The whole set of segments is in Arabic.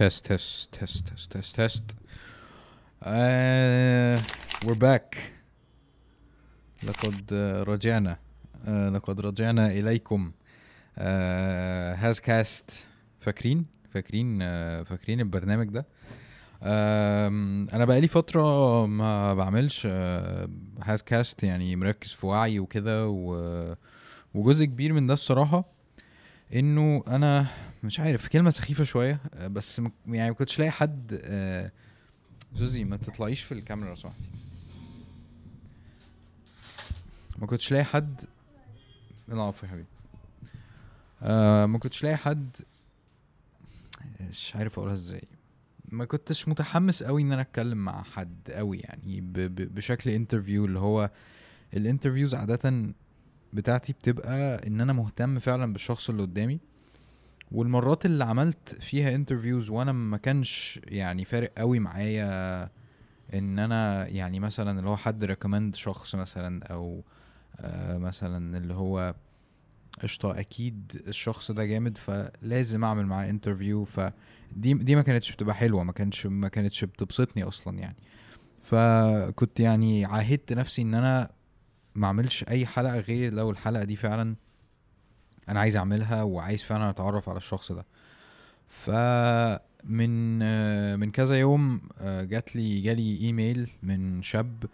Test, test, test, test, test. Uh, we're back. لقد رجعنا. Uh, لقد رجعنا إليكم. Uh, هاز كاست فاكرين؟ فاكرين uh, فاكرين البرنامج ده؟ Um, أنا بقالي فترة ما بعملش هاز كاست يعني مركز في وعي وكده وجزء كبير من ده الصراحة. إنه أنا مش عارف كلمة سخيفة شوية آه، بس يعني ما كنتش لاقي حد آه، زوزي ما تطلعيش في الكاميرا لو سمحتي. ما كنتش لاقي حد العفو يا حبيبي. آه ما كنتش لاقي حد مش عارف أقولها إزاي. ما كنتش متحمس قوي إن أنا أتكلم مع حد قوي يعني ب ب بشكل انترفيو اللي هو ال interviews عادة بتاعتي بتبقى إن أنا مهتم فعلا بالشخص اللي قدامي. والمرات اللي عملت فيها interviews وأنا ما كانش يعني فارق قوي معايا إن أنا يعني مثلا اللي هو حد recommend شخص مثلا أو آه مثلا اللي هو قشطة أكيد الشخص ده جامد فلازم أعمل معاه interview فدي دي ما كانتش بتبقى حلوة ما كانتش ما كانتش بتبسطني أصلا يعني. فكنت يعني عاهدت نفسي إن أنا ما اعملش اي حلقة غير لو الحلقة دي فعلا أنا عايز أعملها وعايز فعلا أتعرف على الشخص ده. فمن آه، من كذا يوم آه، جات لي جالي إيميل من شاب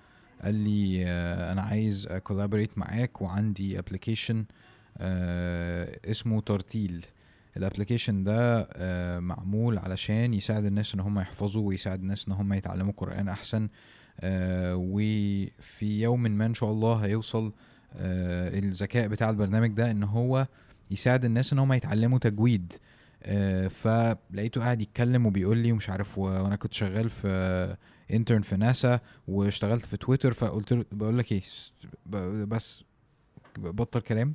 قال لي آه، أنا عايز collaborate معاك وعندي application اسمه ترتيل. ال application ده آه، معمول علشان يساعد الناس إن هم يحفظوا ويساعد الناس إن هم يتعلموا قرآن أحسن. آه، وفي يوم ما إن شاء الله هيوصل آه، الذكاء بتاع البرنامج ده إن هو يساعد الناس إن هم يتعلموا تجويد. آه، فلقيته قاعد يتكلم وبيقول لي ومش عارف و- وأنا كنت شغال في intern في ناسا واشتغلت في تويتر فقلت له بقول لك إيه بس بطل كلام.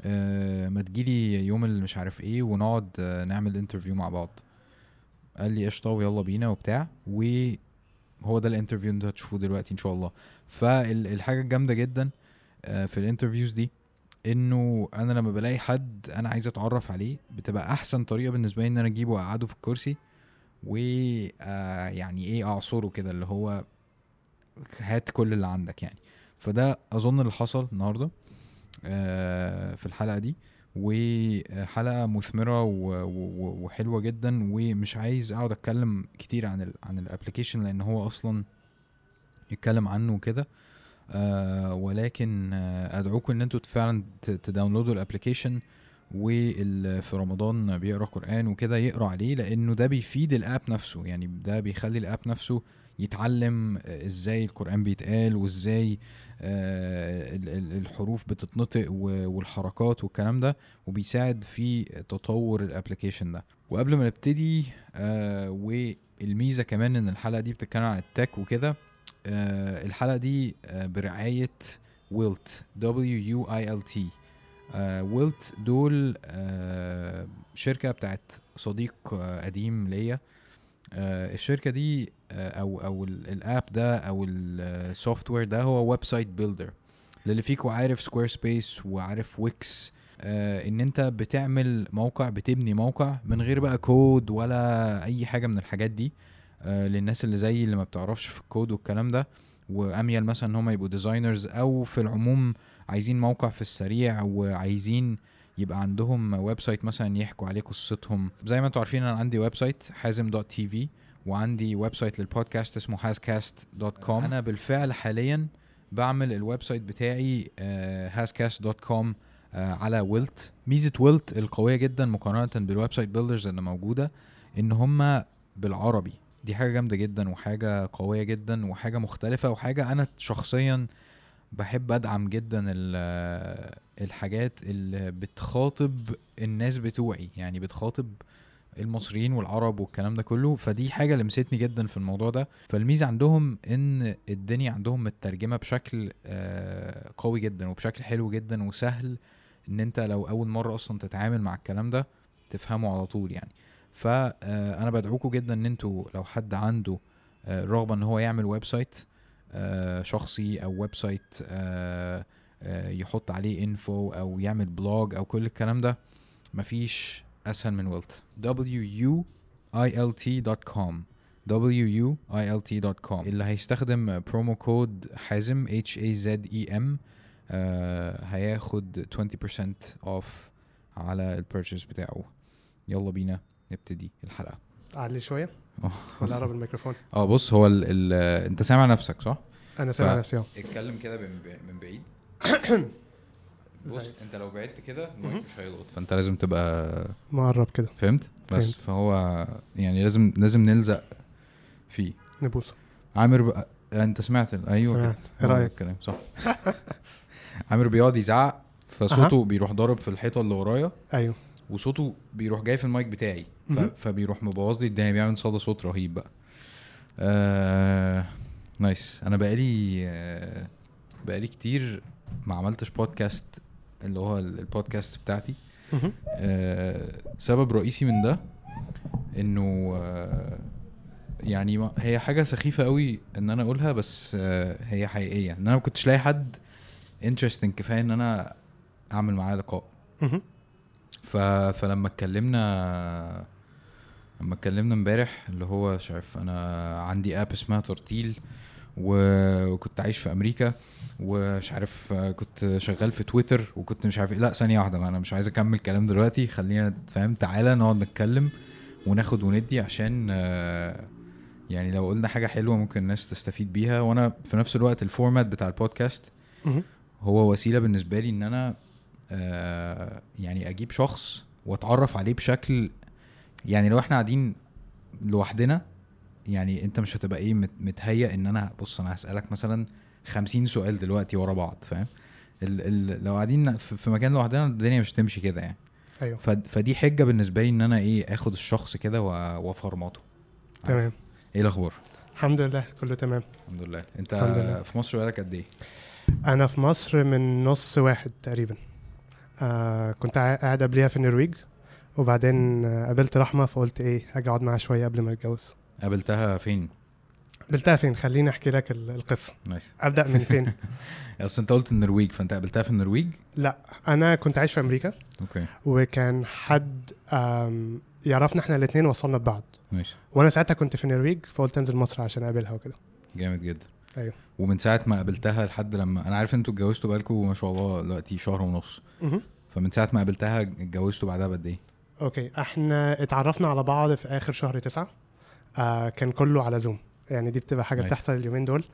آه، ما تجيلي يوم اللي مش عارف إيه ونقعد آه، نعمل interview مع بعض. قال لي قشطة ويلا بينا وبتاع. وهو ده ال interview اللي هتشوفوه دلوقتي إن شاء الله. فالحاجه الجامدة جدا آه، في ال interviews دي إنه أنا لما بلاقي حد أنا عايز أتعرف عليه بتبقى أحسن طريقة بالنسبة لي إن أنا أجيبه وأقعده في الكرسي و آه، يعني إيه أعصره كده اللي هو هات كل اللي عندك يعني. فده أظن اللي حصل النهارده آه، في الحلقة دي. وحلقة مثمرة وحلوة جدا ومش عايز أقعد أتكلم كتير عن ال عن ال application لأن هو أصلا يتكلم عنه كده آه ولكن آه أدعوكم إن أنتوا فعلا ت download وا ال application واللي في رمضان بيقرأ قرآن وكده يقرأ عليه لأنه ده بيفيد ال app نفسه. يعني ده بيخلي ال app نفسه يتعلم آه، إزاي القرآن بيتقال وإزاي آه، ال- ال- الحروف بتتنطق والحركات والكلام ده وبيساعد في تطور ال application ده. وقبل ما نبتدي آه والميزة كمان إن الحلقة دي بتتكلم عن ال tech وكده الحلقة دي برعاية ويلت W U I L T ويلت دول شركة بتاعت صديق قديم ليا. الشركة دي آه أو أو ال- ال app ده أو ال software ده هو website builder للي فيكو عارف Squarespace وعارف Wix آه إن أنت بتعمل موقع بتبني موقع من غير بقى كود ولا أي حاجة من الحاجات دي آه للناس اللي زي اللي ما بتعرفش في الكود والكلام ده. وأميل مثلا إن هم يبقوا designers أو في العموم عايزين موقع في السريع وعايزين يبقى عندهم website مثلا يحكوا عليه قصتهم. زي ما أنتوا عارفين أنا عندي website حازم dot TV وعندي website لل podcast اسمه هازكاست dot com أنا بالفعل حاليا بعمل ال website بتاعي هازكاست dot com على ويلت ميزة ويلت القوية جدا مقارنة بال website builders اللي موجودة إن هم بالعربي. دي حاجة جامدة جدا وحاجة قوية جدا وحاجة مختلفة وحاجة أنا شخصيا بحب أدعم جدا ال- الحاجات اللي بتخاطب الناس بتوعي يعني بتخاطب المصريين والعرب والكلام ده كله. فدي حاجة لمستني جدا في الموضوع ده. فالميزة عندهم إن الدنيا عندهم مترجمة بشكل آه، قوي جدا وبشكل حلو جدا وسهل إن أنت لو أول مرة أصلا تتعامل مع الكلام ده تفهمه على طول يعني. فانا بدعوكم جدا إن أنتوا لو حد عنده آه، رغبة إن هو يعمل website آه، شخصي أو website آه، آه، يحط عليه info أو يعمل blog أو كل الكلام ده مفيش أسهل من ويلت. W U wilt.com wilt.com اللي هيستخدم promo code حازم H A Z E M آه هياخد 20% off على ال purchase بتاعه. يلا بينا نبتدي الحلقة. علي شوية. آه اقرب الميكروفون. آه بص هو ال ال انت سامع نفسك صح؟ أنا سامع ف- نفسي اهو اتكلم كده من ب- من بعيد. بص انت لو بعدت كده. المايك مش هيلقط. فانت لازم تبقى مقرب كده. فهمت؟ بس فهمت. فهو يعني لازم لازم نلزق فيه. نبوس. عامر بقى انت سمعت أيوه. سمعت. إيه رأيك؟ الكلام صح. عامر بيقعد يزعق فصوته بيروح ضارب في الحيطة اللي ورايا. أيوه. وصوته بيروح جاي في المايك بتاعي. فبيروح مبوظ لي الدنيا بيعمل صدى صوت رهيب بقى آه... nice أنا بقالي آه... بقالي كتير ما عملتش بودكاست اللي هو ال- البودكاست بتاعتي. آه... سبب رئيسي من ده إنه آه... يعني ما... هي حاجة سخيفة قوي إن أنا أقولها بس آه... هي حقيقية إن أنا ما كنتش لاقي حد interesting كفاية إن أنا أعمل معاه لقاء. ف... فلما اتكلمنا لما اتكلمنا امبارح اللي هو مش عارف أنا عندي app اسمها ترتيل. وكنت عايش في أمريكا ومش عارف كنت شغال في تويتر وكنت مش عارف إيه. لا ثانية واحدة ما أنا مش عايز أكمل كلام دلوقتي خلينا فاهم تعالى نقعد نتكلم وناخد وندي عشان يعني لو قلنا حاجة حلوة ممكن الناس تستفيد بيها وأنا في نفس الوقت الفورمات بتاع البودكاست. هو وسيلة بالنسبة لي إن أنا يعني أجيب شخص وأتعرف عليه بشكل يعني لو إحنا قاعدين لوحدنا يعني أنت مش هتبقى إيه مت- متهيأ إن أنا بص أنا هسألك مثلا خمسين سؤال دلوقتي ورا بعض فاهم؟ ال ال لو قاعدين في مكان لوحدنا الدنيا مش تمشي كده يعني. أيوه. فدي حجة بالنسبة لي إن أنا إيه آخد الشخص كده وأفرمطه. تمام. إيه الأخبار؟ الحمد لله كله تمام. الحمد لله. أنت الحمد لله. في مصر بقالك قد إيه؟ أنا في مصر من نص واحد تقريبا. آه كنت قاع- قاعد قبليها في النرويج وبعدين آه، قابلت رحمة فقلت إيه هاجي أقعد معاها شوية قبل ما نتجوز قابلتها فين؟ قابلتها فين؟ خليني أحكي لك ال- القصة. نايس أبدأ من فين؟ أصل أنت قلت النرويج فأنت قابلتها في النرويج؟ لا أنا كنت عايش في أمريكا. okay. وكان حد يعرفنا إحنا الاثنين وصلنا ببعض ماشي. وأنا ساعتها كنت في النرويج فقلت أنزل مصر عشان أقابلها وكده. جامد جدا. أيوه. ومن ساعة ما قابلتها لحد لما أنا عارف أنتوا اتجوزتوا بقالكم ما شاء الله دلوقتي شهر ونص. فمن ساعة ما قابلتها اتجوزتوا بعدها بقد إيه okay إحنا اتعرفنا على بعض في آخر شهر تسعة آه كان كله على زوم يعني دي بتبقى حاجة. بتحصل اليومين دول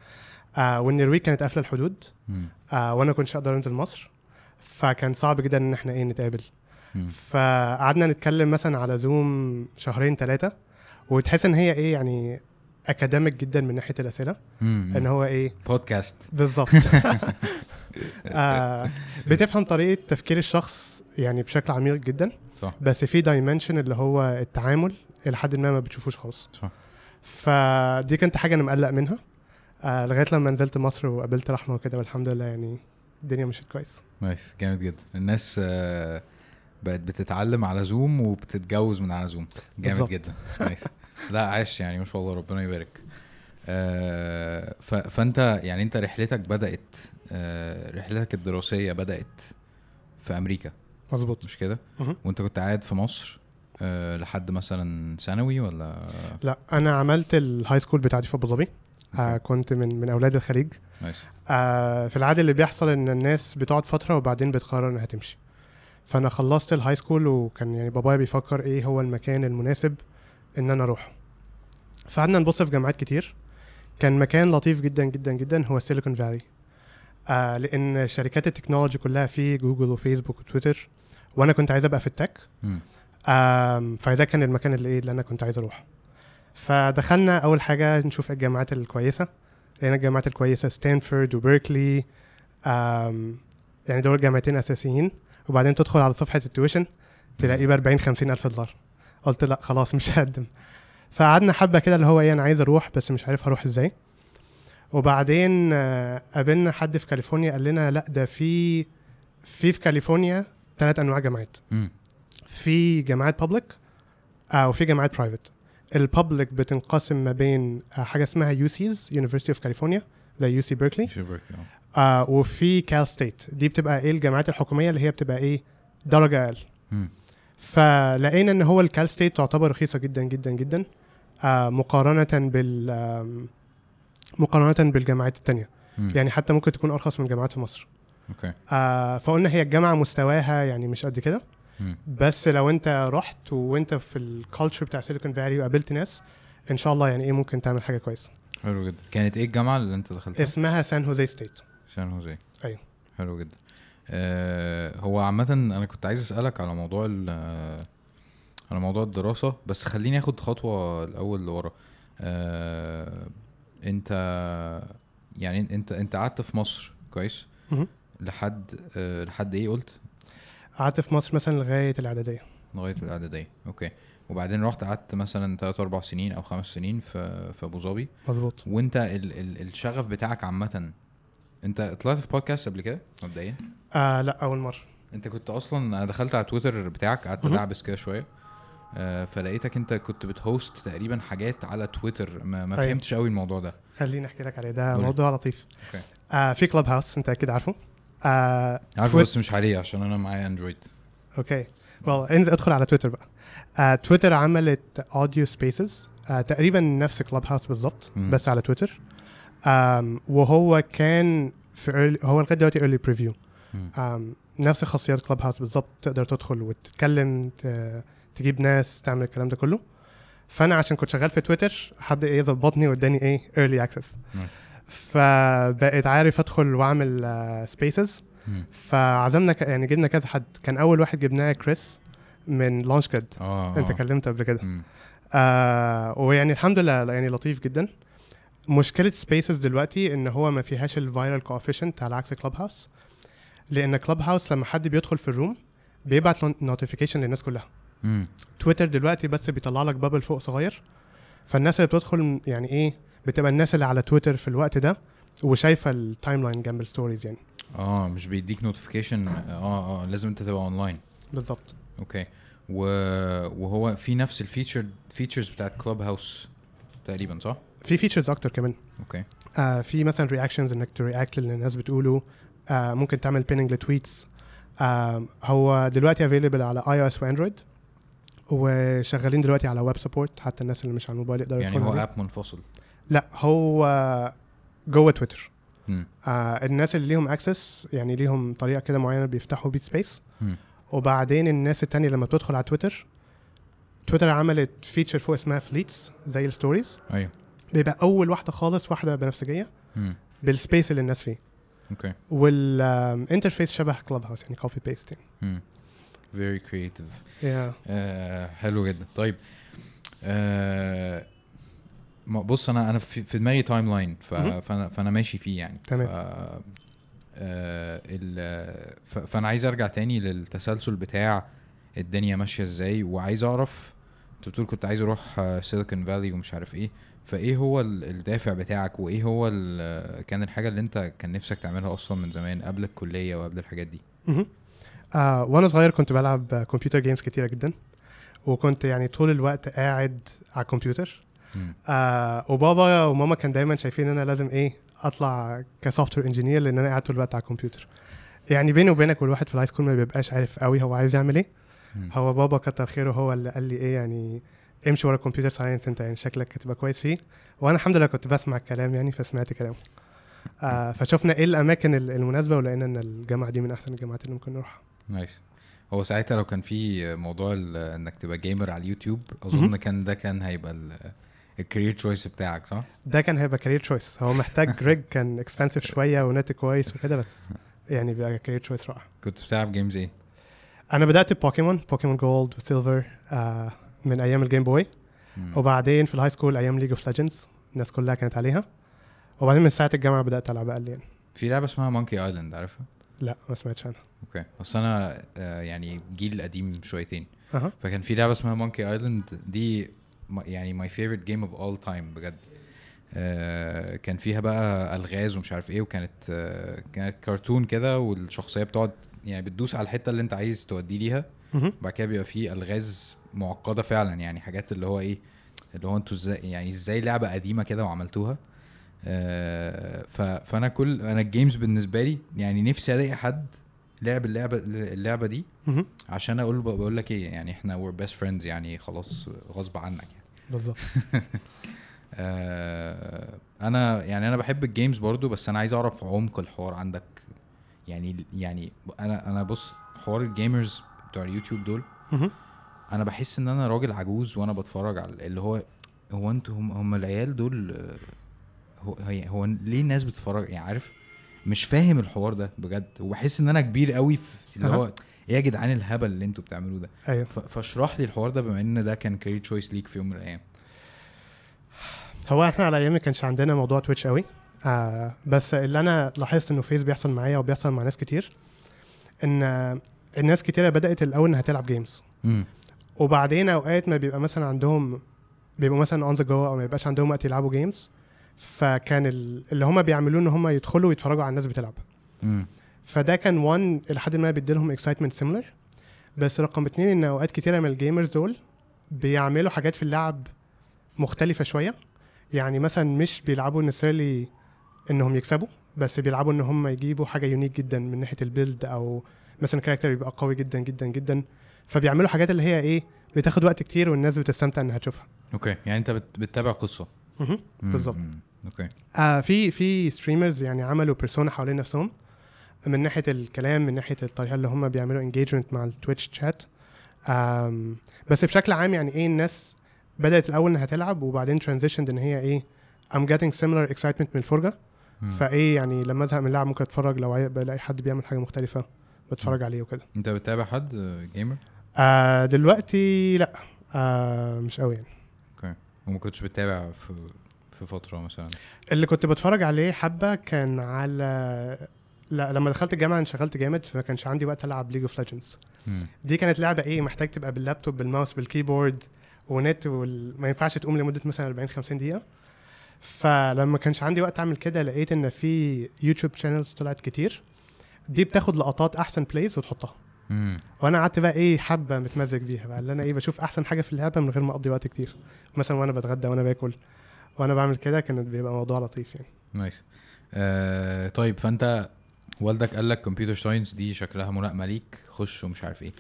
آه والنرويج كانت قافلة الحدود مم. آه وأنا كنتش أقدر أنزل مصر فكان صعب جدا إن إحنا إيه نتقابل مم. فقعدنا نتكلم مثلا على زوم شهرين ثلاثة وتحس إن هي إيه يعني academic جدا من ناحية الأسئلة. إن هو إيه؟ بودكاست بالظبط. آه بتفهم طريقة تفكير الشخص يعني بشكل عميق جدا. صح. بس في dimension اللي هو التعامل إلى حد ما ما بتشوفوش خالص. صح. فدي كانت حاجة أنا مقلق منها. آه لغاية لما نزلت مصر وقابلت رحمة وكده والحمد لله يعني الدنيا مشيت كويس. nice. جامد جدا. الناس آه، بقت بتتعلم على زوم وبتتجوز من على زوم جامد بالظبط. جدا. nice. لا عاش يعني ما شاء الله ربنا يبارك. آه، فانت يعني انت رحلتك بدأت آه، رحلتك الدراسية بدأت في أمريكا. مظبوط. مش كده. وانت كنت قاعد في مصر آه، لحد مثلا ثانوي ولا؟ لا أنا عملت ال high school بتاعتي في أبو ظبي. آه. كنت من من أولاد الخليج. nice. آه في العادة اللي بيحصل إن الناس بتقعد فترة وبعدين بتقرر إنها تمشي. فأنا خلصت ال high school وكان يعني بابايا بيفكر إيه هو المكان المناسب إن أنا أروح فقعدنا نبص في جامعات كتير. كان مكان لطيف جدا جدا جدا هو سيليكون فالي آه لأن شركات ال technology كلها فيه جوجل وفيسبوك وتويتر وأنا كنت عايز أبقى في ال tech. آم، فده كان المكان اللي إيه اللي أنا كنت عايز أروح فدخلنا أول حاجة نشوف الجامعات الكويسة. لقينا الجامعات الكويسة ستانفورد وبيركلي يعني دول جامعتين أساسيين. وبعدين تدخل على صفحة ال tuition تلاقيه ب 40 50 ألف دولار. قلت لا خلاص مش هقدم. فقعدنا حبة كده اللي هو إيه أنا عايز أروح بس مش عارف هروح إزاي. وبعدين آه، قابلنا حد في كاليفورنيا قال لنا لا ده في في في كاليفورنيا ثلاث أنواع جامعات. في جامعات public آه وفي جامعات private ال public بتنقسم ما بين آه حاجة اسمها UCs University of California زي UC Berkeley آه. وفي Cal State دي بتبقى إيه الجامعات الحكومية اللي هي بتبقى إيه درجة أقل. فلقينا إن هو ال Cal State تعتبر رخيصة جدا جدا جدا آه مقارنة بال مقارنة بالجامعات التانية. مم. يعني حتى ممكن تكون أرخص من جامعات في مصر. okay. آه فقلنا هي الجامعة مستواها يعني مش قد كده. بس لو أنت رحت وأنت في ال culture بتاع سيليكون فالي وقابلت ناس إن شاء الله يعني إيه ممكن تعمل حاجة كويسة. حلو جدا. كانت إيه الجامعة اللي أنت دخلتها؟ اسمها San Jose State San Jose أيوه. حلو جدا. آه هو عامة أنا كنت عايز أسألك على موضوع ال على موضوع الدراسة بس خليني آخد خطوة الأول لورا آه أنت يعني أنت أنت قعدت في مصر كويس. لحد آه لحد إيه قلت؟ قعدت في مصر مثلا لغاية الإعدادية لغاية الإعدادية أوكي وبعدين رحت قعدت مثلا تلات أربع سنين أو خمس سنين في في أبو ظبي مظبوط وأنت ال ال الشغف بتاعك عامة أنت طلعت في بودكاست قبل كده مبدئيا؟ آه لا أول مرة أنت كنت أصلا أنا دخلت على تويتر بتاعك قعدت. ادعبس كده شوية آه فلقيتك أنت كنت بت host تقريبا حاجات على تويتر ما, ما أيوة. فهمتش قوي الموضوع ده خليني أحكي لك عليه ده قولي. موضوع لطيف okay. آه في كلاب هاوس أنت أكيد عارفه آه عارفه بس مش عليه عشان أنا معايا اندرويد okay well, انزل ادخل على تويتر بقى آه تويتر عملت audio spaces آه تقريبا نفس كلاب هاوس بالظبط. بس على تويتر آم وهو كان في early هو لغاية دلوقتي مم. آم نفس خاصيات كلاب هاوس بالظبط تقدر تدخل وتتكلم تجيب ناس تعمل الكلام ده كله. فأنا عشان كنت شغال في تويتر حد إيه ظبطني واداني إيه access. Nice. فبقيت عارف أدخل وأعمل spaces مم. فعزمنا ك... يعني جبنا كذا حد. كان أول واحد جبناه كريس من لانش كاد أنت آه. كلمته قبل كده. آه ويعني الحمد لله يعني لطيف جدا. مشكلة spaces دلوقتي إن هو ما فيهاش ال viral coefficient على عكس كلاب هاوس لأن كلاب هاوس لما حد بيدخل في ال room بيبعت notification للناس كلها. مم. تويتر دلوقتي بس بيطلع لك bubble فوق صغير. فالناس اللي بتدخل يعني إيه بتبقى الناس اللي على تويتر في الوقت ده وشايفة ال timeline جنب ال stories يعني. آه مش بيديك notification آه آه لازم أنت تبقى اونلاين بالظبط okay. و... وهو في نفس ال feature features بتاعت كلوب هاوس تقريبا صح؟ في features أكتر كمان. okay. آه في مثلا reactions إنك ت react اللي الناس بتقوله. آه ممكن تعمل pinning ل tweets آه هو دلوقتي available على iOS وأندرويد وشغالين دلوقتي على web support حتى الناس اللي مش على الموبايل يقدروا يعني هو. app منفصل لا هو جوه تويتر مم. آه الناس اللي ليهم access يعني ليهم طريقة كده معينة بيفتحوا بيت space مم. وبعدين الناس التانية لما بتدخل على تويتر تويتر عملت feature فوق اسمها Fleets زي ال stories أيوه بيبقى أول واحدة خالص واحدة بنفسجية مم. بال space اللي الناس فيه okay وال interface شبه كلاب هاوس يعني copy paste مم. very creative yeah. آه حلو جدا طيب آه بص أنا أنا في, في دماغي timeline. فانا فأنا ماشي فيه يعني تمام. آه فأنا عايز أرجع تاني للتسلسل بتاع الدنيا ماشية إزاي وعايز أعرف أنت بتقول كنت عايز أروح سيليكون فالي ومش عارف إيه فايه هو ال- الدافع بتاعك وايه هو كان الحاجة اللي انت كان نفسك تعملها أصلا من زمان قبل الكلية وقبل الحاجات دي. آه وأنا صغير كنت بلعب كمبيوتر جيمز كتيرة جدا وكنت يعني طول الوقت قاعد على الكمبيوتر. آه وبابا وماما كان دايما شايفين إن أنا لازم إيه أطلع ك software engineer لأن أنا قاعد طول الوقت على الكمبيوتر يعني بيني وبينك والواحد في ال high school ما بيبقاش عارف قوي هو عايز يعمل إيه. هو بابا كتر خيره هو اللي قال لي إيه يعني امشي ورا ال computer science انت يعني شكلك هتبقى كويس فيه وأنا الحمد لله كنت بسمع الكلام يعني فسمعت كلامه آه فشفنا إيه الاماكن ال- المناسبة ولقينا ان الجامعة دي من احسن الجامعات اللي ممكن نروحها nice هو ساعتها لو كان في موضوع انك تبقى gamer على اليوتيوب أظن. كان ده كان هيبقى ال career choice بتاعك صح؟ ده كان هيبقى career choice هو محتاج rig كان expensive شوية ونت كويس وكده بس يعني بيبقى career choice رائع كنت بتلعب games إيه؟ أنا بدأت ب Pokemon Pokemon Gold و Silver آه من أيام ال Game Boy. وبعدين في ال high school أيام League of Legends الناس كلها كانت عليها. وبعدين من ساعة الجامعة بدأت ألعب أقل يعني. في لعبة اسمها Monkey Island عارفها؟ لا ما سمعتش عنها. okay. بس أنا آه، يعني جيل قديم شويتين. أها. فكان في لعبة اسمها Monkey Island دي يعني my favourite game of all time بجد. آه، كان فيها بقى ألغاز ومش عارف إيه وكانت آه، كانت كرتون كده والشخصية بتقعد يعني بتدوس على الحتة اللي أنت عايز توديه ليها. مهم. بعد كده بيبقى فيه ألغاز معقدة فعلا يعني حاجات اللي هو إيه اللي هو أنتوا إزاي يعني إزاي لعبة قديمة كده وعملتوها آه فأنا كل أنا ال games بالنسبة لي يعني نفسي ألاقي حد لعب اللعبة اللعبة دي. عشان أقول بقول لك إيه يعني إحنا we're best friends يعني خلاص غصب عنك يعني بالظبط آه أنا يعني أنا بحب ال games برضو بس أنا عايز أعرف عمق الحوار عندك يعني يعني أنا أنا بص حوار ال gamers بتوع اليوتيوب دول. أنا بحس ان أنا راجل عجوز وأنا بتفرج على اللي هو هو أنتوا هم, هم العيال دول هو هي هو ليه الناس بتتفرج؟ يعني عارف مش فاهم الحوار ده بجد وبحس ان أنا كبير قوي في اللي. هو إيه يا جدعان الهبل اللي أنتوا بتعملوه ده؟ أيوه. فاشرح لي الحوار ده بما ان ده كان career choice ليك في يوم من الأيام. هو إحنا على أيام ما كانش عندنا موضوع Twitch قوي. آه بس اللي أنا لاحظت إنه phase بيحصل معايا وبيحصل مع ناس كتير إن الناس كتيرة بدأت الأول إنها تلعب games وبعدين أوقات ما بيبقى مثلا عندهم بيبقوا مثلا on the go أو ما يبقاش عندهم وقت يلعبوا games فكان ال- اللي هم بيعملوه إن هم يدخلوا ويتفرجوا على الناس بتلعب. فده كان one إلى حد ما بيديلهم excitement similar بس رقم اتنين إن أوقات كتيرة من ال gamers دول بيعملوا حاجات في اللعب مختلفة شوية. يعني مثلا مش بيلعبوا necessarily إنهم يكسبوا بس بيلعبوا إن هم يجيبوا حاجة unique جدا من ناحية ال build أو مثلا character يبقى قوي جدا جدا جدا. فبيعملوا حاجات اللي هي إيه بتاخد وقت كتير والناس بتستمتع إنها تشوفها. okay يعني أنت بت- بتتابع قصة. بالظبط. okay. آه في في streamers يعني عملوا persona حوالين نفسهم. من ناحية الكلام من ناحية الطريقة اللي هم بيعملوا engagement مع ال Twitch chat بس بشكل عام يعني إيه الناس بدأت الأول إنها تلعب وبعدين transition إن هي إيه I'm getting similar excitement من الفرجة. مم. فايه يعني لما أزهق من اللعب ممكن أتفرج لو بلاقي حد بيعمل حاجة مختلفة بتفرج عليه وكده. أنت بتتابع حد gamer آه دلوقتي لا. آه مش قوي يعني. وما كنتش بتتابع في في فترة مثلا؟ اللي كنت بتفرج عليه حبة كان على لا لما دخلت الجامعة انشغلت جامد فما كانش عندي وقت ألعب League of Legends. دي كانت لعبة إيه محتاج تبقى باللابتوب بالماوس بالكيبورد ونت وال... ما ينفعش تقوم لمدة مثلا 40 50 دقيقة. فلما كانش عندي وقت أعمل كده لقيت إن في YouTube channels طلعت كتير. دي بتاخد لقطات أحسن plays وتحطها. مم. وأنا قعدت بقى إيه حبة متمزج بيها بقى اللي أنا إيه بشوف احسن حاجة في اللعبة من غير ما اقضي وقت كتير. مثلا وأنا بتغدى وأنا باكل وأنا بعمل كده كانت بيبقى موضوع لطيف يعني. nice. آه طيب فانت والدك قال لك computer science دي شكلها ملائمه ليك خش ومش عارف إيه.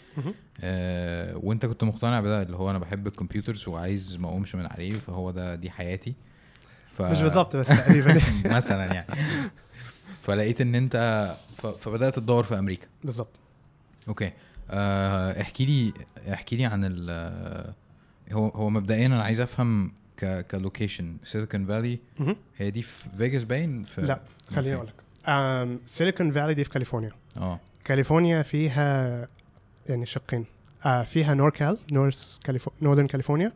آه وانت كنت مقتنع بده اللي هو أنا بحب ال computers وعايز ما اقومش من عليه فهو ده دي حياتي. ف... مش بالظبط بس تقريبا. مثلا يعني. فلقيت ان انت ف... فبدأت تدور في أمريكا. بالظبط. okay. آه احكي لي احكي لي عن ال هو هو مبدئيا أنا عايز أفهم ك ك location. Silicon Valley. هي دي في فيجاس باين؟ في لا خليني أقول لك Silicon Valley دي في كاليفورنيا. آه. كاليفورنيا فيها يعني شقين. آه فيها NorCal North Califo... Northern California.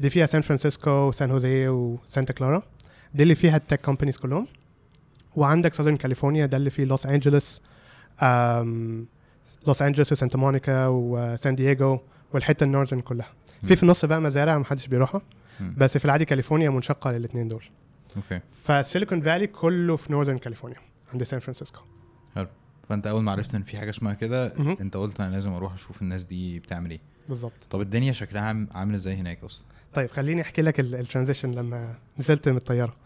دي فيها سان فرانسيسكو سان هوزي وسانتا كلارا. دي اللي فيها ال tech companies كلهم. وعندك Southern California ده اللي فيه لوس أنجلوس. لوس انجلوس وسانتا مونيكا وسان دييغو والحتة ال Northern كلها. في في النص بقى مزارع محدش بيروحها مم. بس في العادي كاليفورنيا منشقة للاثنين دول. okay. ف Silicon Valley كله في Northern California عند سان فرانسيسكو. فأنت أول ما عرفت إن في حاجة اسمها كده. أنت قلت أنا لازم أروح أشوف الناس دي بتعمل إيه. بالظبط. طب الدنيا شكلها عام- عامل إزاي هناك أصلا؟ طيب خليني أحكي لك ال transition لما نزلت من الطيارة.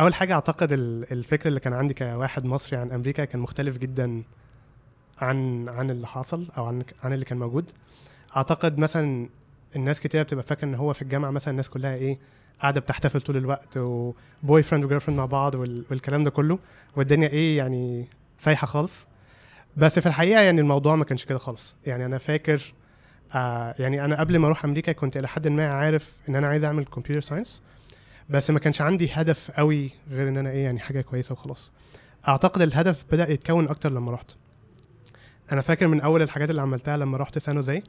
أول حاجة أعتقد ال- الفكر اللي كان عندي كواحد مصري عن أمريكا كان مختلف جدا عن عن اللي حصل أو عن عن اللي كان موجود. أعتقد مثلا الناس كتير بتبقى فاكرة إن هو في الجامعة مثلا الناس كلها إيه قاعدة بتحتفل طول الوقت و boyfriend و girlfriend مع بعض وال- والكلام ده كله والدنيا إيه يعني سايحه خالص. بس في الحقيقة يعني الموضوع ما كانش كده خالص. يعني أنا فاكر آه يعني أنا قبل ما أروح أمريكا كنت إلى حد ما عارف إن أنا عايز أعمل computer science بس ما كانش عندي هدف قوي غير إن أنا إيه يعني حاجة كويسة وخلاص. أعتقد الهدف بدأ يتكون أكتر لما رحت. أنا فاكر من أول الحاجات اللي عملتها لما رحت سان هوزي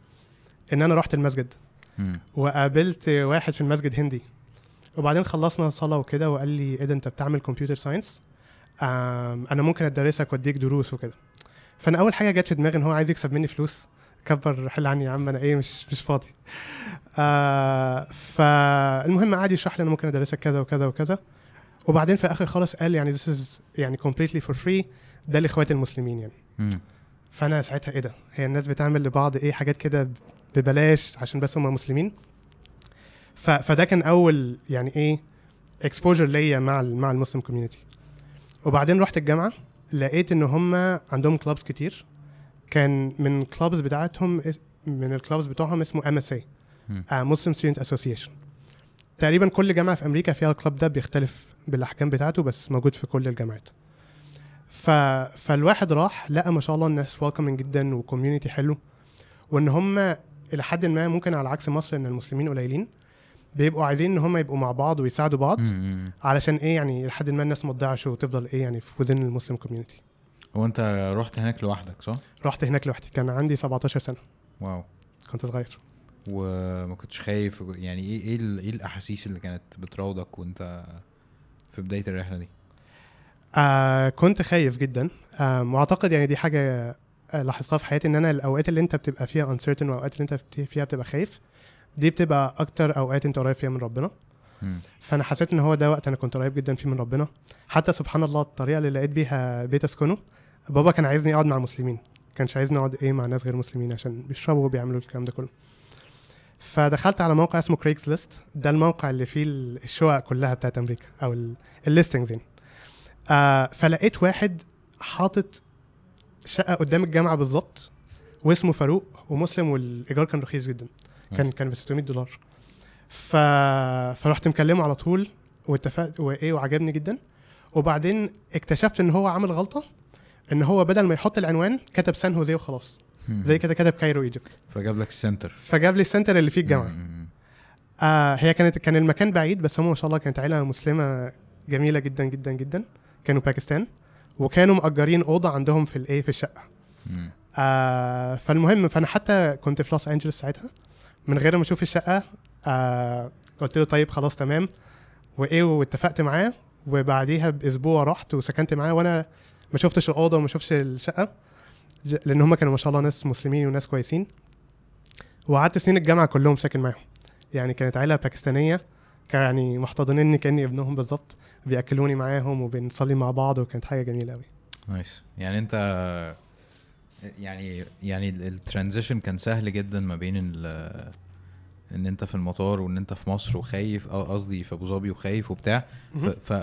إن أنا رحت المسجد. مم. وقابلت واحد في المسجد هندي. وبعدين خلصنا صلاة وكده وقال لي إيه ده أنت بتعمل computer science أنا ممكن أدرسك وأديك دروس وكده. فأنا أول حاجة جت في دماغي إن هو عايز يكسب مني فلوس. كبر حل عني يا عم أنا إيه مش مش فاضي. آه فالمهم قعد يشرح لي أنا ممكن أدرسك كذا وكذا وكذا. وبعدين في الآخر خالص قال يعني this is يعني completely for free. ده لاخوات المسلمين يعني. فأنا ساعتها إيه ده؟ هي الناس بتعمل لبعض إيه حاجات كده ببلاش عشان بس هم مسلمين؟ ف... فده كان أول يعني إيه exposure ليا مع. مع ال Muslim community وبعدين رحت الجامعة لقيت إن هم عندهم clubs كتير. كان من ال clubs بتاعتهم من ال clubs بتوعهم اسمه MSA. Muslim Student Association تقريبا كل جامعة في أمريكا فيها ال club ده بيختلف بالأحكام بتاعته بس موجود في كل الجامعات. ف... فالواحد راح لقى ما شاء الله الناس welcoming جدا و community حلو. وإن هم إلى حد ما ممكن على عكس مصر إن المسلمين قليلين. بيبقوا عايزين إن هم يبقوا مع بعض ويساعدوا بعض. علشان إيه يعني لحد ما الناس ما تضيعش وتفضل إيه يعني في within ال Muslim community هو أنت رحت هناك لوحدك صح؟ رحت هناك لوحدي. كان عندي 17 سنة. wow. كنت صغير. وما كنتش خايف يعني إيه إيه إيه الأحاسيس اللي كانت بتراودك وأنت في بداية الرحلة دي؟ آه كنت خايف جدا. آه وأعتقد يعني دي حاجة آه، لاحظتها في حياتي إن أنا الأوقات اللي أنت بتبقى فيها uncertain وأوقات اللي أنت فيها بتبقى خايف دي بتبقى أكتر أوقات أنت قريب فيها من ربنا. فأنا حسيت إن هو ده وقت أنا كنت قريب جدا فيه من ربنا. حتى سبحان الله الطريقة اللي لقيت بيها بيت أسكنه بابا كان عايزني أقعد مع مسلمين كانش عايزني أقعد إيه مع ناس غير مسلمين عشان بيشربوا وبيعملوا الكلام ده كله. فدخلت على موقع اسمه Craigslist ده الموقع اللي فيه ال- الشقق كلها بتاعت أمريكا أو ال listings يعني. آه فلقيت واحد حاطط شقة قدام الجامعة بالظبط واسمه فاروق ومسلم والإيجار كان رخيص جدا. كان كان ب 600 دولار. ف... فرحت مكلمه على طول واتفقت وإيه وعجبني جدا. وبعدين اكتشفت إن هو عامل غلطة إن هو بدل ما يحط العنوان كتب سان هوزي وخلاص. زي كده كتب Cairo Egypt. فجاب لك السنتر. فجاب لي السنتر اللي فيه الجامعة. آه هي كانت كان المكان بعيد بس هم ما شاء الله كانت عيلة مسلمة جميلة جدا جدا جدا. كانوا باكستان وكانوا مأجرين أوضة عندهم في الايه في الشقة. مم. آه فالمهم فأنا حتى كنت في لوس أنجلوس ساعتها من غير ما أشوف الشقة آه قلت له طيب خلاص تمام. وإيه واتفقت معاه وبعديها بأسبوع رحت وسكنت معاه وأنا ما شفتش الأوضة وما شفتش الشقة لأن هم كانوا ما شاء الله ناس مسلمين وناس كويسين. وقعدت سنين الجامعة كلهم ساكن معاهم. يعني كانت عيلة باكستانية يعني محتضنيني كأني ابنهم بالظبط بيأكلوني معاهم وبنصلي مع بعض وكانت حاجة جميلة قوي nice يعني أنت يعني يعني ال transition كان سهل جدا ما بين إن أنت في المطار وإن أنت في مصر وخايف قصدي في أبو ظبي وخايف وبتاع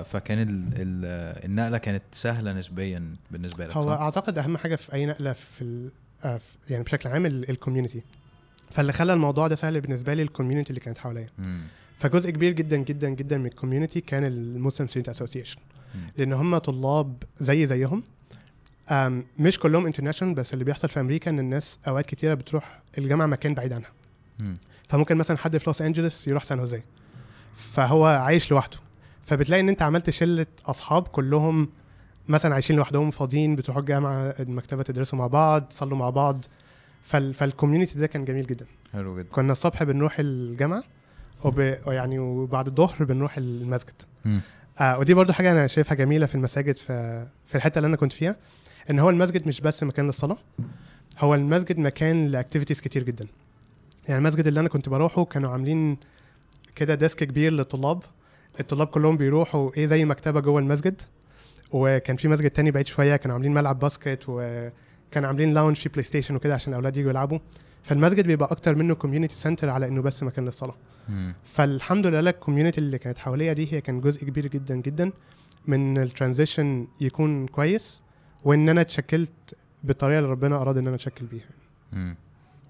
فكان ال ال النقلة كانت سهلة نسبيا بالنسبة لك هو صح؟ أعتقد أهم حاجة في أي نقلة في. آه، يعني بشكل عام ال community فاللي خلى الموضوع ده سهل بالنسبة لي ال community اللي كانت حواليا. فجزء كبير جدا جدا جدا من ال community كان ال Muslim Student Association. لأن هم طلاب زي زيهم. مش كلهم international بس اللي بيحصل في أمريكا إن الناس أوقات كتيرة بتروح الجامعة مكان بعيد عنها. مم. فممكن مثلا حد في لوس انجلوس يروح سان هوزي فهو عايش لوحده. فبتلاقي إن أنت عملت شلة أصحاب كلهم مثلا عايشين لوحدهم فاضيين بتروحوا الجامعة المكتبة تدرسوا مع بعض تصلوا مع بعض. فال فال community ده كان جميل جدا. حلو جدا. كنا الصبح بنروح الجامعة. وب... يعني وبعد الظهر بنروح المسجد. آه ودي برضو حاجة أنا شايفها جميلة في المساجد في في الحتة اللي أنا كنت فيها إن هو المسجد مش بس مكان للصلاة هو المسجد مكان ل activities كتير جدا. يعني المسجد اللي أنا كنت بروحه كانوا عاملين كده desk كبير للطلاب الطلاب كلهم بيروحوا إيه زي مكتبة جوه المسجد وكان في مسجد تاني بعيد شوية كانوا عاملين ملعب basket وكانوا عاملين lounge في PlayStation وكده عشان الأولاد يجوا يلعبوا. فالمسجد بيبقى أكتر منه community center على إنه بس مكان للصلاة. فالحمد لله ال community اللي كانت حواليا دي هي كان جزء كبير جدا جدا من ال transition يكون كويس وإن أنا اتشكلت بالطريقة اللي ربنا أراد إن أنا أتشكل بيها مم.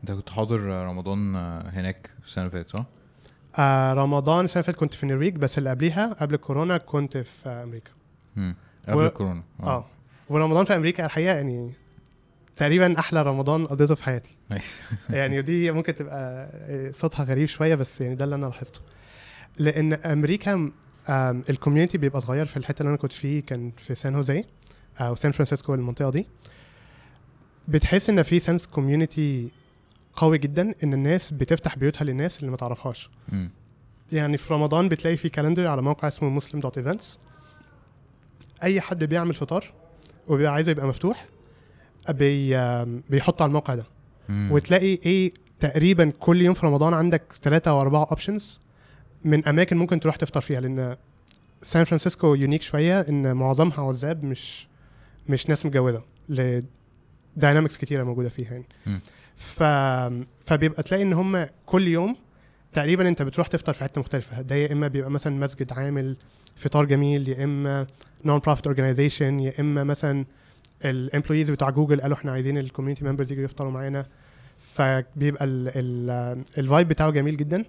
أنت كنت حاضر رمضان هناك السنة اللي فاتت صح؟ آه رمضان السنة اللي فاتت كنت في نرويج بس اللي قبليها قبل الكورونا كنت في آه أمريكا مم. قبل و- الكورونا آه ورمضان في أمريكا الحقيقة يعني تقريبا أحلى رمضان قضيته في حياتي. nice. يعني دي ممكن تبقى آه، صوتها غريب شوية بس يعني ده اللي أنا لاحظته. لأن أمريكا ال community بيبقى صغير في الحتة اللي أنا كنت فيه كان في سان هوزي أو سان فرانسيسكو المنطقة دي. بتحس إن في sense community قوي جدا إن الناس بتفتح بيوتها للناس اللي ما تعرفهاش. يعني في رمضان بتلاقي في calendar على موقع اسمه muslim.events أي حد بيعمل فطار وبيبقى عايزه يبقى مفتوح بي بيحطه على الموقع ده مم. وتلاقي إيه تقريبا كل يوم في رمضان عندك ثلاثة أو أربعة options من أماكن ممكن تروح تفطر فيها لأن سان فرانسيسكو unique شوية إن معظمها عزاب مش مش ناس متجوزة ل dynamics كتيرة موجودة فيها يعني. ف... فبيبقى تلاقي إن هم كل يوم تقريبا أنت بتروح تفطر في حتة مختلفة ده يا إما بيبقى مثلا مسجد عامل فطار جميل يا إما non-profit organization يا إما مثلا ال employees بتوع جوجل قالوا إحنا عايزين ال community members يجوا يفطروا معانا. فبيبقى ال vibe بتاعه جميل جدا.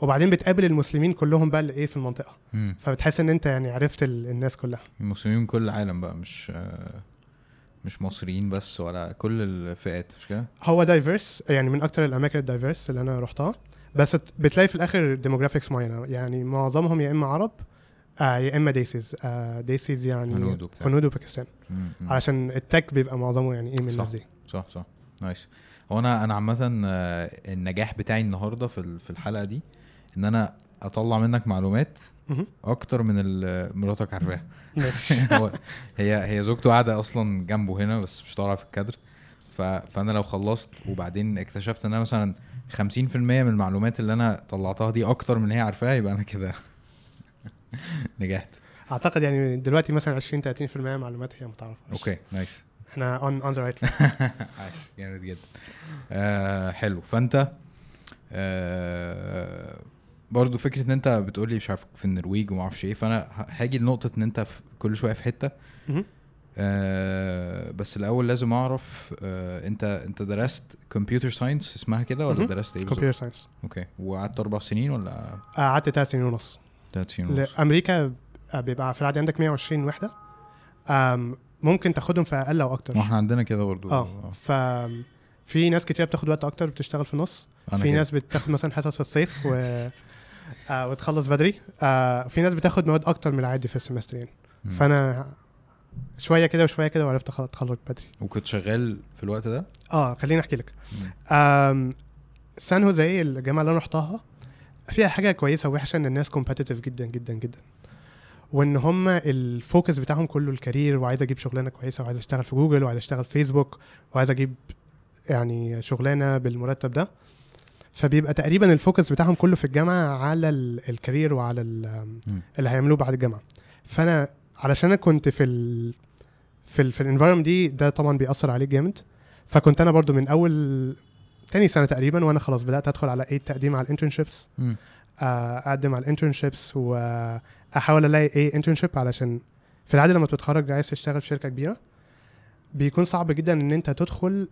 وبعدين بتقابل المسلمين كلهم بقى اللي إيه في المنطقة. مم. فبتحس إن أنت يعني عرفت ال- الناس كلها. المسلمين من كل العالم بقى مش آه، مش مصريين بس ولا كل الفئات مش كده؟ هو diverse يعني من أكتر الأماكن ال diverse اللي أنا رحتها بس بتلاقي في الآخر demographics معينة. يعني معظمهم يا إما عرب آه يا إما Desis آه Desis يعني هنود وبتاع. هنود وباكستان. علشان ال tech بيبقى معظمه يعني إيه من. الناس دي صح صح nice هو أنا أنا عامة آه، النجاح بتاعي النهارده في في الحلقة دي إن أنا أطلع منك معلومات. أكتر من مراتك عارفاها هي هي زوجته قاعدة أصلا جنبه هنا بس مش طالعه في الكادر. فأنا لو خلصت وبعدين اكتشفت إن أنا مثلا 50% من المعلومات اللي أنا طلعتها دي أكتر من هي عارفاها يبقى أنا كده نجحت. أعتقد يعني دلوقتي مثلا 20 30% معلومات هي ما تعرفهاش okay nice إحنا on on the right عاش جامد جدا. آه حلو. فأنت آه برضو فكرة إن أنت بتقولي مش عارف في النرويج وما أعرفش إيه فأنا هاجي لنقطة إن أنت كل شوية في حتة. آه بس الأول لازم أعرف آه أنت أنت درست computer science اسمها كده ولا. درست إيه؟ computer science okay. وقعدت أربع سنين ولا؟ قعدت ثلاث سنين ونص. لأمريكا آه، بيبقى في العادي عندك 120 وحدة. ممكن تاخدهم في أقل أو أكتر. ما إحنا عندنا كده برضو. آه ف في ناس كتير بتاخد وقت أكتر بتشتغل في النص. في كده. ناس بتاخد مثلا حصص في الصيف و آه وتخلص بدري. آه في ناس بتاخد مواد أكتر من العادي في ال semester يعني. فأنا شوية كده وشوية كده وعرفت أتخرج بدري. وكنت شغال في الوقت ده؟ آه خليني أحكي لك. سان هوزيه الجامعة اللي أنا رحتها فيها حاجة كويسة ووحشة إن الناس competitive جدا جدا جدا. وإن هم ال focus بتاعهم كله ال career وعايز أجيب شغلانة كويسة وعايز أشتغل في جوجل وعايز أشتغل في فيسبوك وعايز أجيب يعني شغلانة بالمرتب ده. فبيبقى تقريبا ال focus بتاعهم كله في الجامعة على ال- ال career وعلى. اللي هيعملوه بعد الجامعة. فأنا علشان أنا كنت في ال في ال في ال environment دي ده طبعا بيأثر عليك جامد. فكنت أنا برضو من أول تاني سنة تقريبا وأنا خلاص بدأت أدخل على إيه تقديم على ال internships مم. أقدم على ال internships وأحاول ألاقي إيه internship علشان في العادة لما تتخرج عايز تشتغل في شركة كبيرة بيكون صعب جدا إن أنت تدخل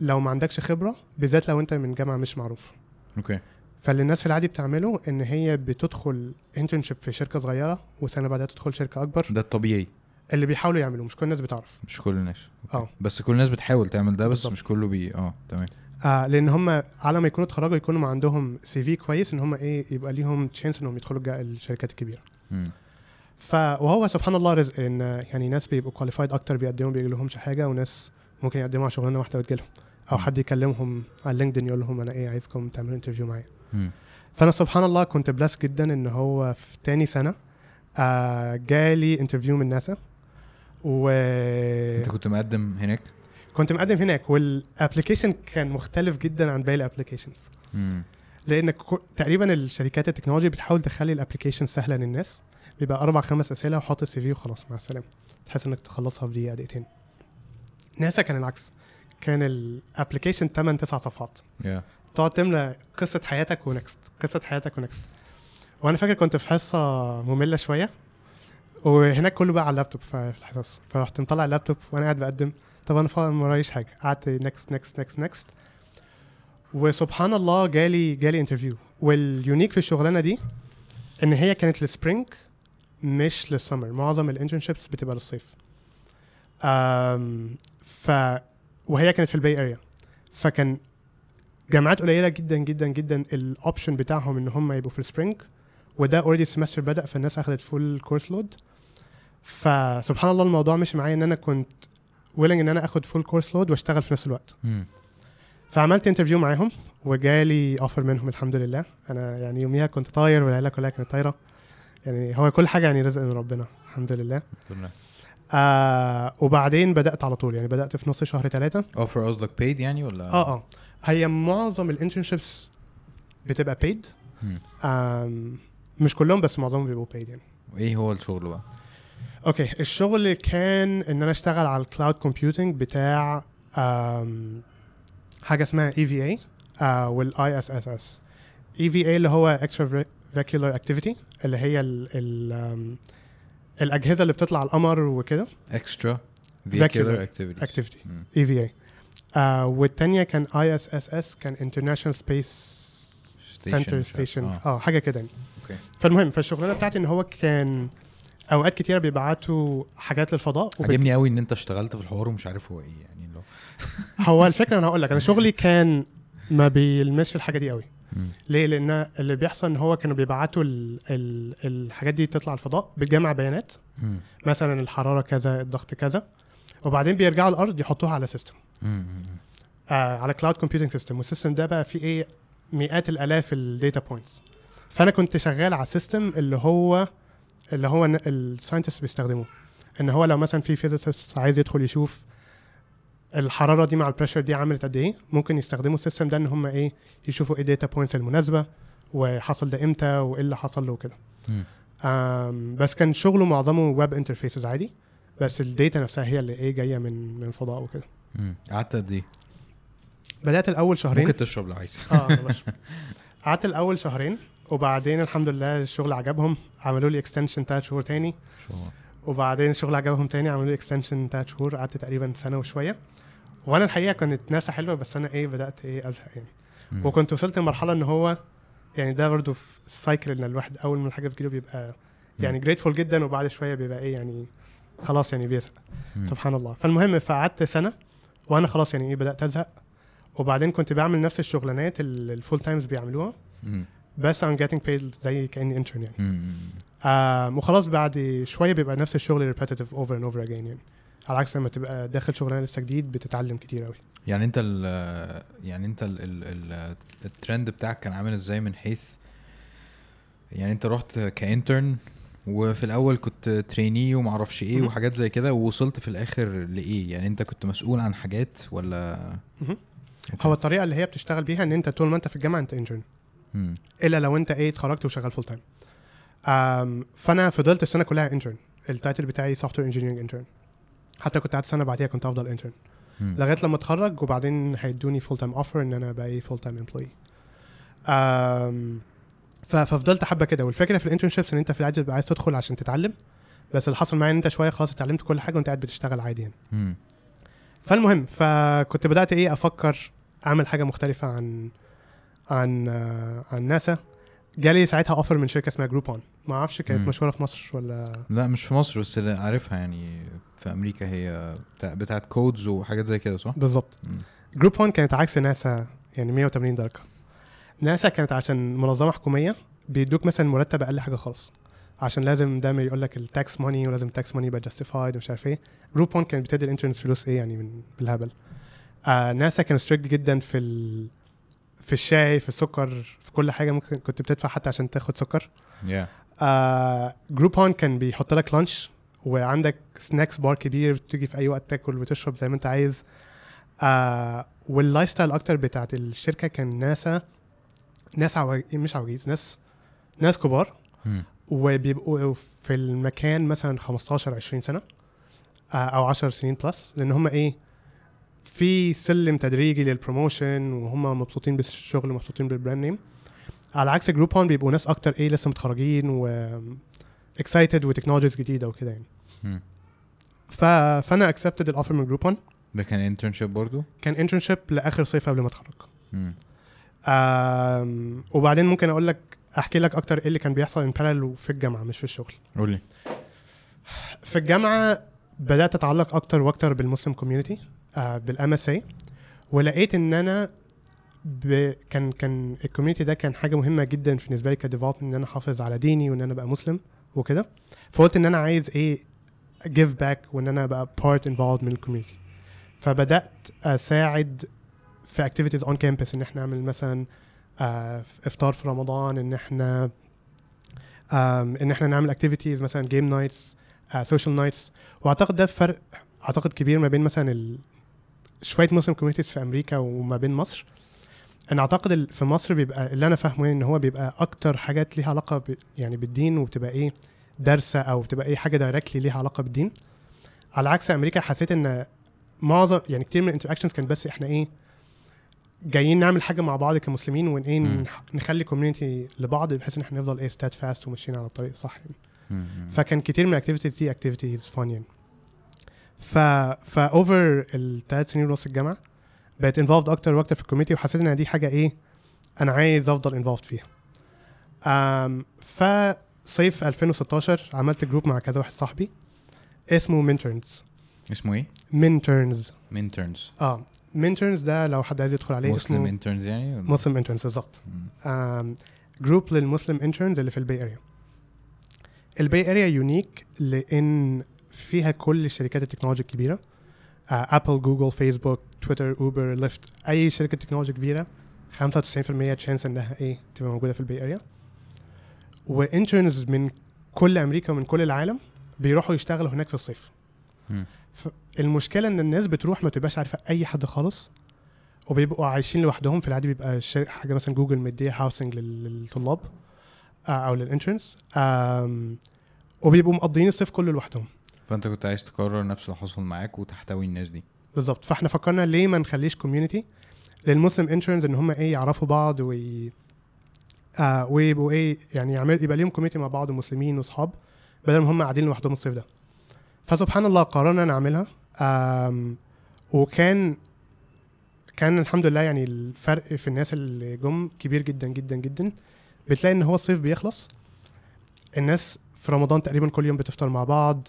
لو ما عندكش خبرة بالذات لو أنت من جامعة مش معروف okay فاللي الناس في العادي بتعمله إن هي بتدخل internship في شركة صغيرة وسنة بعدها تدخل شركة أكبر ده الطبيعي اللي بيحاولوا يعملوه مش كل الناس بتعرف مش كل الناس. آه. بس كل الناس بتحاول تعمل ده بس بالظبط. مش كله بي آه تمام آه لأن هم على ما يكونوا اتخرجوا يكونوا ما عندهم CV كويس إن هم إيه يبقى ليهم chance إنهم يدخلوا الشركات الكبيرة. ف وهو سبحان الله رزق إن يعني ناس بيبقوا qualified أكتر بيقدموا بيجي لهمش حاجة وناس ممكن يقدموا على شغلانة واحدة وتجيلهم أو مم. حد يكلمهم على لينكدين يقول لهم أنا إيه عايزكم تعملوا interview معايا. فأنا سبحان الله كنت blessed جدا إن هو في تاني سنة آه جالي interview من ناسا و أنت كنت مقدم هناك كنت مقدم هناك وال application كان مختلف جدا عن باقي ال applications. لأن تقريبا الشركات التكنولوجي بتحاول تخلي ال application سهله للناس بيبقى أربع خمس أسئلة وحط ال CV وخلاص مع السلامة تحس إنك تخلصها في دقيقة دقيقتين. ناسا كان العكس. كان ال application 8 9 صفحات. يا تقعد تملى قصة حياتك و next قصة حياتك و next وأنا فاكر كنت في حصة مملة شوية وهناك كله بقى على اللابتوب في الحصص. فرحت مطلع اللابتوب وأنا قاعد بقدم. طب أنا فاهم ما ورايش حاجة. قعدت next next next next وسبحان الله جالي جالي interview وال unique في الشغلانة دي إن هي كانت لل spring مش للسمر معظم ال internships بتبقى للصيف. ف وهي كانت في ال Bay Area فكان جامعات قليلة جدا جدا جدا ال option بتاعهم إن هم يبقوا في ال spring وده already ال semester بدأ فالناس اخذت full course load فسبحان الله الموضوع مشي معايا إن أنا كنت willing إن أنا آخد full course load وأشتغل في نفس الوقت. مم. فعملت interview معاهم وجالي offer منهم الحمد لله. أنا يعني يوميها كنت طاير والعيلة كلها كانت طايرة. يعني هو كل حاجة يعني رزق من ربنا الحمد لله. آه وبعدين بدأت على طول يعني بدأت في نص شهر ثلاثة offer قصدك paid يعني ولا؟ آه آه. هي معظم ال internships بتبقى. آم مش كلهم بس معظمهم بيبقوا paid يعني. وايه هو الشغل بقى؟ okay الشغل كان إن أنا أشتغل على ال cloud computing بتاع حاجة اسمها اي في اي والاي اس اس اس اي في اي اللي هو extravehicular activity اللي هي ال ال الأجهزة اللي بتطلع القمر وكده. extra activity. مم. اي في اي والتانية كان ISSS كان international space center. station. آه حاجة كده يعني. okay. فالمهم فالشغلانة بتاعتي إن هو كان أوقات كتيرة بيبعتوا حاجات للفضاء. عجبني قوي إن أنت اشتغلت في الحوار ومش عارف هو إيه يعني لو هو الفكرة أنا هقول لك أنا شغلي كان ما بيلمسش الحاجة دي قوي. ليه لأن اللي بيحصل إن هو كانوا بيبعتوا ال... ال... الحاجات دي تطلع الفضاء بتجمع بيانات مم. مثلا الحرارة كذا الضغط كذا وبعدين بيرجعوا الأرض يحطوها على system. آه على cloud computing system وال system ده بقى فيه إيه مئات الآلاف ال data points فأنا كنت شغال على system اللي هو اللي هو ال scientist بيستخدموه. إن هو لو مثلا في physicist عايز يدخل يشوف الحرارة دي مع ال pressure دي عملت قد إيه ممكن يستخدموا ال system ده إن هم إيه يشوفوا إيه ال data points المناسبة وحصل ده إمتى وإيه اللي حصل له وكده. بس كان شغله معظمه web interfaces عادي بس ال data نفسها هي اللي إيه جاية من من الفضاء وكده. قعدت قد إيه؟ بدأت الأول شهرين. ممكن تشرب لو عايز. آه. قعدت الأول شهرين. وبعدين الحمد لله الشغل عجبهم. عملوا لي extension ثلاث شهور تاني؟ وبعدين الشغل عجبهم تاني عملوا لي extension ثلاث شهور قعدت تقريبا سنة وشوية. وأنا الحقيقة كانت ناسا حلوة بس أنا إيه بدأت إيه أزهق يعني. مم. وكنت وصلت لمرحلة إن هو يعني ده برضه في ال cycle إن الواحد أول ما الحاجة بتجيله بيبقى يعني grateful جدا وبعد شوية بيبقى إيه يعني خلاص يعني بيزهق. سبحان الله. فالمهم فقعدت سنة وأنا خلاص يعني إيه بدأت أزهق. وبعدين كنت بعمل نفس الشغلانات اللي ال full timers بيعملوها. مم. بس I'm getting paid زي كأني intern يعني. آم وخلاص بعد شوية بيبقى نفس الشغل repetitive over and over again يعني على عكس لما تبقى داخل شغلانة لسه جديد بتتعلم كتير قوي يعني انت ال يعني انت ال ال ال الترند بتاعك كان عامل إزاي من حيث يعني انت رحت ك intern وفي الأول كنت trainee وما أعرفش إيه. وحاجات زي كده ووصلت في الآخر لإيه يعني انت كنت مسؤول عن حاجات ولا. هو الطريقة اللي هي بتشتغل بيها إن انت طول ما انت في الجامعة انت intern. إلا لو أنت إيه اتخرجت وشغال full time فأنا فضلت السنة كلها intern ال title بتاعي software engineering intern حتى كنت قعدت سنة بعديها كنت أفضل intern. لغاية لما أتخرج وبعدين هيدوني full time offer إن أنا ابقى إيه full time employee ففضلت حبة كده. والفكرة في ال internships إن أنت في العادي بتبقى عايز تدخل عشان تتعلم. بس اللي حصل معايا إن أنت شوية خلاص اتعلمت كل حاجة وأنت قاعد بتشتغل عادي يعني. فالمهم فكنت بدأت إيه أفكر أعمل حاجة مختلفة عن عن عن ناسا. جالي ساعتها offer من شركة اسمها Groupon ما أعرفش كانت. مشهورة في مصر ولا؟ لا مش في مصر بس اللي عارفها يعني في أمريكا هي بتاع بتاعت codes وحاجات زي كده صح؟ بالظبط. Groupon كانت عكس ناسا يعني 180 درجة. ناسا كانت عشان منظمة حكومية بيدوك مثلا مرتب أقل حاجة خالص. عشان لازم دايما يقول لك ال tax money ولازم ال tax money يبقى justified ومش عارف إيه. Groupon كانت بتدي ال interns فلوس إيه يعني من بالهبل. آه ناسا كان strict جدا في ال... في الشاي في السكر في كل حاجة ممكن كنت بتدفع حتى عشان تاخد سكر. يا آه Groupon كان بيحط لك lunch وعندك snacks bar كبير تيجي في أي وقت تاكل وتشرب زي ما انت عايز. آه وال lifestyle أكتر بتاعت الشركة كان ناسا ناس عواج... مش عواجيز ناس ناس كبار. وبيبقوا في المكان مثلا 15 20 سنة آه أو 10 سنين plus لأن هم إيه؟ في سلم تدريجي لل promotion وهم مبسوطين بالشغل ومبسوطين بال brand name على عكس Groupon بيبقوا ناس أكتر إيه لسه متخرجين و excited و technologies جديدة وكده يعني. ف... فأنا accepted ال offer من Groupon ده كان internship برضو؟ كان internship لآخر صيف قبل ما أتخرج. آم، وبعدين ممكن أقول لك أحكي لك أكتر إيه اللي كان بيحصل in parallel في الجامعة مش في الشغل. قول لي في الجامعة بدأت اتعلق أكتر وأكتر بال Muslim community بال MSA ولقيت إن أنا ب... كان كان ال community ده كان حاجة مهمة جدا بالنسبة لي ك development إن أنا أحافظ على ديني وإن أنا أبقى مسلم وكده فقلت إن أنا عايز إيه give back وإن أنا أبقى part involved من ال community فبدأت أساعد في activities on campus إن إحنا نعمل مثلا آه إفطار في رمضان إن إحنا إن إحنا نعمل activities مثلا game nights social nights وأعتقد ده فرق أعتقد كبير ما بين مثلا. شوية Muslim communities في أمريكا وما بين مصر. أنا أعتقد في مصر بيبقى اللي أنا فاهمه إن هو بيبقى أكتر حاجات ليها علاقة ب... يعني بالدين وبتبقى إيه دارسة أو بتبقى إيه حاجة directly ليها علاقة بالدين. على عكس أمريكا حسيت إن معظم يعني كتير من ال interactions كان بس إحنا إيه جايين نعمل حاجة مع بعض كمسلمين وإن إيه نخلي community لبعض بحيث إن إحنا نفضل إيه steadfast وماشيين على الطريق الصح يعني. فكان كتير من ال activities دي activities fun يعني. ف فا over الثلاث سنين ونص الجامعة بقيت involved أكتر وأكتر في ال community وحسيت إن دي حاجة إيه أنا عايز أفضل involved فيها um, فصيف 2016 عملت group مع كذا واحد صاحبي اسمه Minterns اسمه إيه؟ Minterns Minterns آه Minterns ده لو حد عايز يدخل عليه Muslim interns يعني ولا؟ Muslim interns بالظبط. group لل Muslim interns اللي في ال Bay Area ال Bay Area unique لإن فيها كل شركات التكنولوجيا الكبيرة. Apple Google Facebook Twitter Uber Lyft أي شركة تكنولوجيا كبيرة 95% chance إنها إيه تبقى موجودة في ال Bay Area. و interns من كل أمريكا ومن كل العالم بيروحوا يشتغلوا هناك في الصيف. المشكلة إن الناس بتروح ما تبقاش عارفة أي حد خالص وبيبقوا عايشين لوحدهم. في العادي بيبقى حاجة مثلا جوجل مديه housing للطلاب آه، أو لل interns وبيبقوا مقضيين الصيف كله لوحدهم. فانت كنت عايز تكرر نفس اللي حصل معاك وتحتوي الناس دي. بالظبط. فاحنا فكرنا ليه ما نخليش community لل Muslim interns ان هم إيه يعرفوا بعض وي آه ويبقوا إيه يعني يعمل يبقى ليهم community مع بعض ومسلمين واصحاب بدل ما هم قاعدين لوحدهم الصيف ده. فسبحان الله قررنا نعملها. آم وكان كان الحمد لله يعني الفرق في الناس اللي جم كبير جدا جدا جدا. بتلاقي إن هو الصيف بيخلص. الناس في رمضان تقريبا كل يوم بتفطر مع بعض.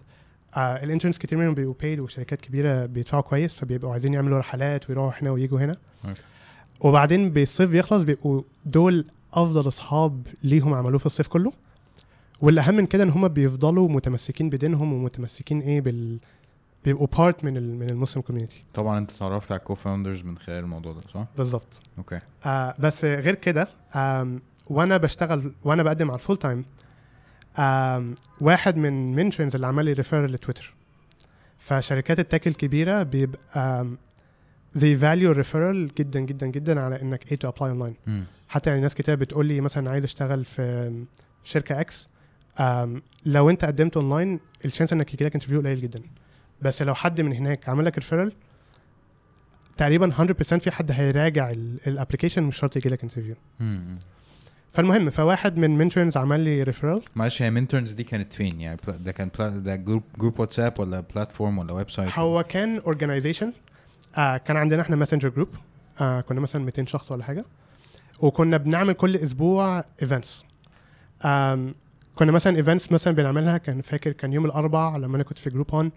آه ال interns كتير منهم بيبقوا paid وشركات كبيرة بيدفعوا كويس فبيبقوا عايزين يعملوا رحلات ويروحوا هنا ويجوا هنا. وبعدين بالصيف بيخلص بيبقوا دول أفضل أصحاب ليهم عملوه في الصيف كله. والأهم من كده إن هم بيفضلوا متمسكين بدينهم ومتمسكين إيه بال بيبقوا part من ال... من ال Muslim community طبعا أنت اتعرفت على ال co-founders من خلال الموضوع ده صح؟ بالظبط. أوكي. آه بس غير كده آم، وأنا بشتغل وأنا بقدم على ال full time واحد من Minterns اللي عمل لي refer لتويتر. فشركات ال tech الكبيرة بيبقى they value referral جدا جدا جدا على إنك إيه apply online. مم. حتى يعني ناس كتير بتقول لي مثلا عايز أشتغل في شركة X لو أنت قدمت online ال chance إنك يجي لك interview قليل جدا. بس لو حد من هناك عمل لك referral تقريبا 100% في حد هيراجع ال application مش شرط يجي لك interview. فالمهم فواحد من Minterns عمل لي referral معلش هي Minterns دي كانت فين؟ يعني ده كان ده group group واتساب ولا platform ولا website هو كان organization آه كان عندنا إحنا Messenger group آه كنا مثلا 200 شخص ولا حاجة. وكنا بنعمل كل أسبوع events كنا مثلا events مثلا بنعملها كان فاكر كان يوم الاربع لما أنا كنت في Groupon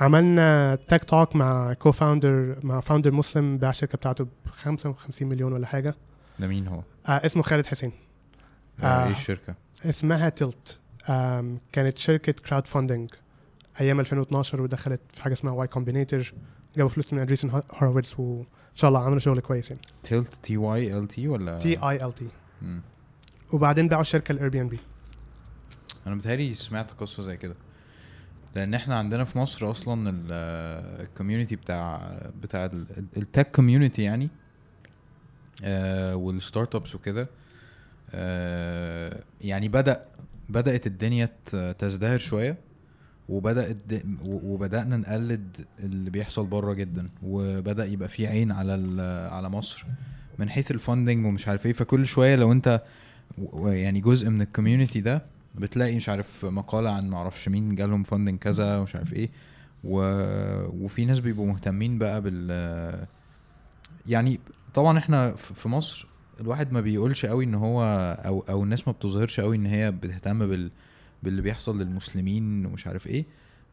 عملنا tech talk مع co-founder مع founder مسلم باع الشركة بتاعته ب 55 مليون ولا حاجة. ده مين هو؟ آه اسمه خالد حسين آه. آه. إيه الشركة؟ اسمها Tilt كانت شركة crowdfunding أيام 2012 ودخلت في حاجة اسمها Y Combinator جابوا فلوس من Andreessen Horowitz وإن شاء الله عملوا شغل كويس يعني Tilt T Y L T ولا T I L T. وبعدين باعوا الشركة ال Airbnb أنا بتهيألي سمعت قصة زي كده لأن إحنا عندنا في مصر أصلا ال community بتاع بتاع ال tech community يعني آه وال startups وكده. آه يعني بدا بدأت الدنيا تزدهر شوية وبدات وبدأنا نقلد اللي بيحصل بره جدا وبدأ يبقى في عين على على مصر من حيث ال funding ومش عارف إيه. فكل شوية لو أنت يعني جزء من ال community ده بتلاقي مش عارف مقالة عن معرفش مين جالهم funding كذا ومش عارف إيه. و... وفي ناس بيبقوا مهتمين بقى بال يعني طبعا إحنا في مصر الواحد ما بيقولش قوي إن هو أو أو الناس ما بتظهرش قوي إن هي بتهتم بال باللي بيحصل للمسلمين ومش عارف إيه.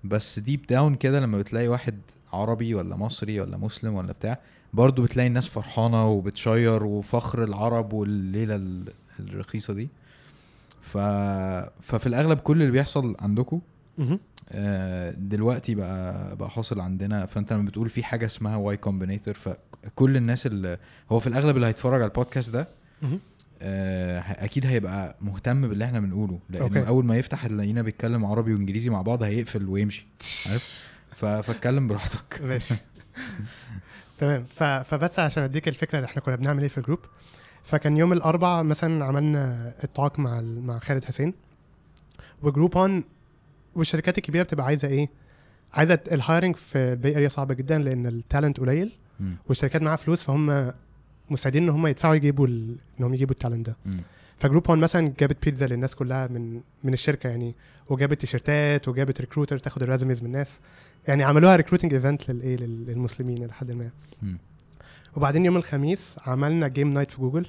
بس deep down كده لما بتلاقي واحد عربي ولا مصري ولا مسلم ولا بتاع برضه بتلاقي الناس فرحانة وبتشير وفخر العرب والليلة ال- الرخيصة دي. ف... ففي الأغلب كل اللي بيحصل عندكم دلوقتي بقى بقى حاصل عندنا فأنت لما بتقول في حاجة اسمها Y Combinator فكل الناس اللي هو في الأغلب اللي هيتفرج على البودكاست ده. آه، أكيد هيبقى مهتم باللي إحنا بنقوله لأنه okay. أول ما يفتح يلاقينا بيتكلم عربي وإنجليزي مع بعض هيقفل ويمشي عارف فاتكلم براحتك ماشي تمام. فبس عشان أديك الفكرة اللي إحنا كنا بنعمل إيه في ال group فكان يوم الاربع مثلا عملنا ال talk مع. مع خالد حسين و Groupon والشركات الكبيرة بتبقى عايزة إيه؟ عايزة ال hiring في ال Bay Area صعبه جدا لأن ال talent قليل. والشركات معاها فلوس فهم مستعدين إن هم يدفعوا يجيبوا ال... انهم يجيبوا ال talent ده. ف Groupon مثلا جابت بيتزا للناس كلها من من الشركة يعني وجابت تيشيرتات وجابت recruiter تاخد ال resumes من الناس يعني عملوها recruiting event للايه لل- للمسلمين لحد ما. وبعدين يوم الخميس عملنا game night في جوجل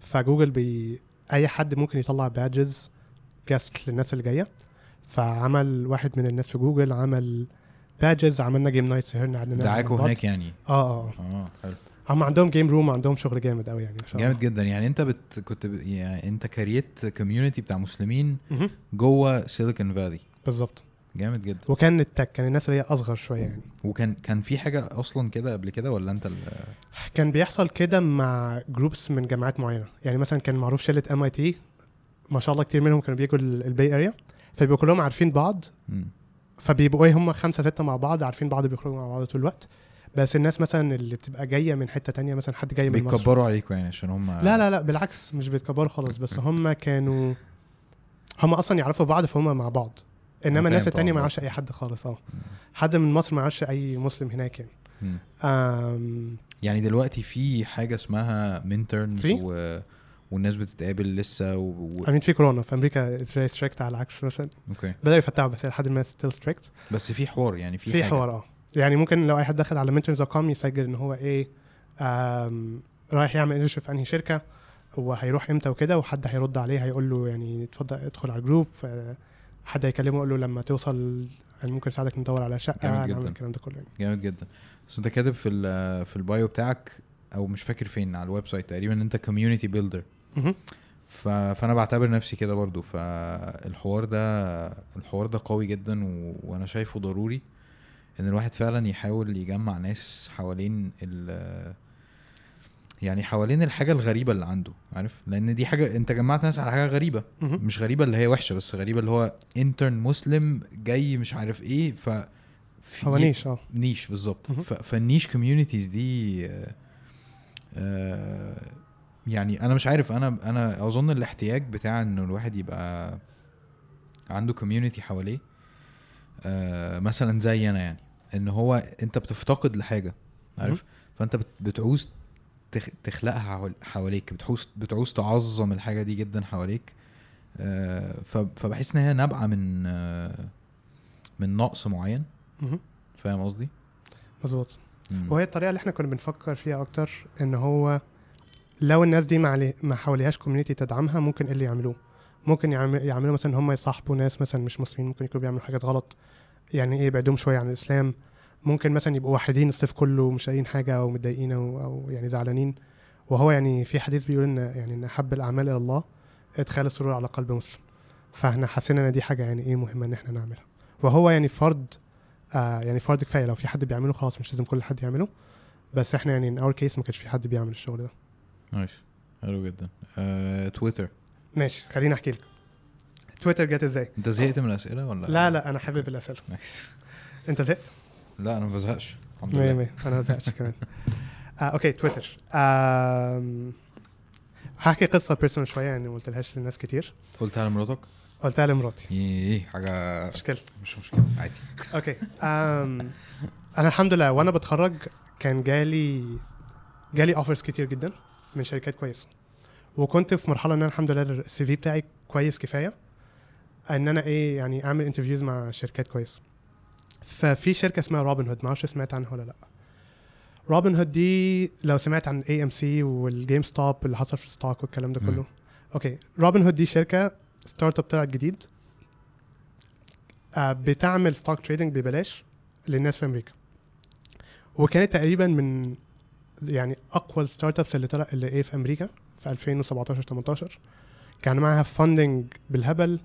فجوجل بي أي حد ممكن يطلع badges guest للناس اللي جاية فعمل واحد من الناس في جوجل عمل badges عملنا game night سهرنا قعدنا دعاكوا. هناك يعني؟ آه آه. آه حلو. هم عندهم game room عندهم شغل جامد قوي يعني جامد. جدا. يعني أنت بت كنت ب... يعني أنت created community بتاع مسلمين. جوه Silicon Valley بالظبط. جامد جدا. وكان ال tech كان الناس اللي هي أصغر شوية يعني. وكان كان في حاجة أصلا كده قبل كده ولا أنت ال... كان بيحصل كده مع groups من جامعات معينة. يعني مثلا كان معروف شلة MIT ما شاء الله كتير منهم كانوا بيجوا ال- ال Bay Area فبيبقوا كلهم عارفين بعض. فبيبقوا إيه هم خمسة ستة مع بعض عارفين بعض بيخرجوا مع بعض طول الوقت. بس الناس مثلا اللي بتبقى جاية من حتة تانية مثلا حد جاي من مصر. بيتكبروا عليكم يعني عشان هم لا لا لا بالعكس مش بيتكبروا خالص. بس هم كانوا هم أصلا يعرفوا بعض فهم مع بعض. إنما الناس التانية ما بس. يعرفش أي حد خالص آه. حد من مصر ما يعرفش أي مسلم هناك يعني. يعني دلوقتي في حاجة اسمها منترنز؟ و... والناس بتتقابل لسه و... و... امين في كورونا في أمريكا it's very strict على العكس مثلا okay بدأوا يفتحوا بس لحد ما still strict بس في حوار يعني في, في. حوار آه يعني ممكن لو أي حد دخل على minterns.com يسجل إن هو إيه آم، رايح يعمل internship في أنهي شركة وهيروح إمتى وكده وحد هيرد عليه هيقول له يعني اتفضل ادخل على ال group حد هيكلمه يقول له لما توصل يعني ممكن اساعدك ندور على شقة جامد جدا. الكلام ده كله يعني جامد جدا بس انت كاتب في. في ال bio بتاعك أو مش فاكر فين على ال website تقريبا إن أنت community builder. فأنا بعتبر نفسي كده برضو. فالحوار ده الحوار ده قوي جدا و... وأنا شايفه ضروري إن الواحد فعلا يحاول يجمع ناس حوالين ال يعني حوالين الحاجة الغريبة اللي عنده عارف؟ لأن دي حاجة أنت جمعت ناس على حاجة غريبة. مهم. مش غريبة اللي هي وحشة بس غريبة اللي هو intern مسلم جاي مش عارف إيه ف هو niche آه. niche بالظبط. ف- فال niche communities دي آه، آه، يعني أنا مش عارف أنا أنا أظن الاحتياج بتاع إنه الواحد يبقى عنده community حواليه آه، مثلا زي أنا يعني إن هو أنت بتفتقد لحاجة عارف فأنت بت- بتعوز تخ- تخلقها حوال- حواليك بتعوز بتعوز تعظم الحاجة دي جدا حواليك آه، فبحس إن هي نابعة من آه، من نقص معين. فاهم قصدي؟ مظبوط. وهي الطريقة اللي إحنا كنا بنفكر فيها أكتر إن هو لو الناس دي ما علي ما حواليهاش كوميونتي تدعمها ممكن إيه اللي يعملوه؟ ممكن يعمل يعملوا مثلا هم يصاحبوا ناس مثلا مش مسلمين ممكن يكونوا بيعملوا حاجات غلط. يعني إيه يبعدوهم شوية عن الإسلام. ممكن مثلا يبقوا واحدين الصيف كله مش لاقيين حاجة أو متضايقين أو, أو يعني زعلانين. وهو يعني في حديث بيقول إن يعني إن أحب الأعمال إلى الله إدخال السرور على قلب مسلم. فإحنا حسينا إن دي حاجة يعني إيه مهمة إن إحنا نعملها. وهو يعني فرض آه يعني فرض كفاية. لو في حد بيعمله خلاص مش لازم كل حد يعمله. بس إحنا يعني in our case ما كانش في حد بيعمل الشغل ده. nice. حلو جدا. آه، تويتر. ماشي خليني أحكي لك. تويتر جت إزاي؟ أنت زهقت من الأسئلة ولا؟ لا لا أنا حابب الأسئلة. nice. أنت زهقت؟ لا أنا ما بزهقش. الحمد لله. مية. أنا ما زهقتش كمان. آه okay تويتر. آم، هحكي قصة personal شوية يعني ما قلتلهاش للناس كتير. قلتها لمراتك؟ قلتها لمراتي. إيه حاجة مشكلة. مش مشكلة عادي. okay. أم أنا الحمد لله وأنا بتخرج كان جالي جالي offers كتير جدا. من شركات كويسة. وكنت في مرحلة إن أنا الحمد لله ال CV بتاعي كويس كفاية إن أنا إيه يعني أعمل interviews مع شركات كويسة. ففي شركة اسمها روبن هود ما أعرفش سمعت عنها ولا لأ. روبن هود دي لو سمعت عن AMC وال GameStop اللي حصل في ال stock والكلام ده. كله. okay روبن هود دي شركة startup طلعت جديد. آه، بتعمل stock trading ببلاش للناس في أمريكا. وكانت تقريبا من يعني أقوى ال startups اللي طلع اللي إيه في أمريكا في 2017 18 كان معاها funding بالهبل.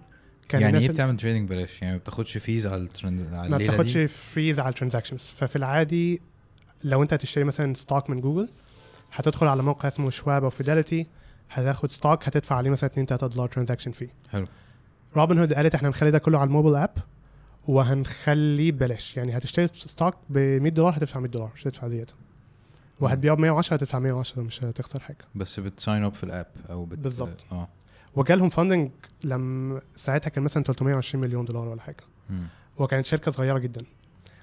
كان يعني إيه بتعمل trading ببلاش يعني ما بتاخدش fees على ال trade على ما بتاخدش دي fees على ال transactions ففي العادي لو أنت هتشتري مثلا stock من جوجل هتدخل على موقع اسمه شواب أو فيداليتي هتاخد stock هتدفع عليه مثلا 2 3 دولار transaction fee حلو. روبن هود قالت إحنا هنخلي ده كله على ال mobile app وهنخليه ببلاش. يعني هتشتري stock ب 100 دولار هتدفع 100 دولار مش هتدفع زياده وهتبيعه ب 110 هتدفع 110 مش هتخسر حاجة. بس بت sign up في ال app أو بت... بالظبط. آه. وجالهم funding لما ساعتها كان مثلا 320 مليون دولار ولا حاجة. مم. وكانت شركة صغيرة جدا.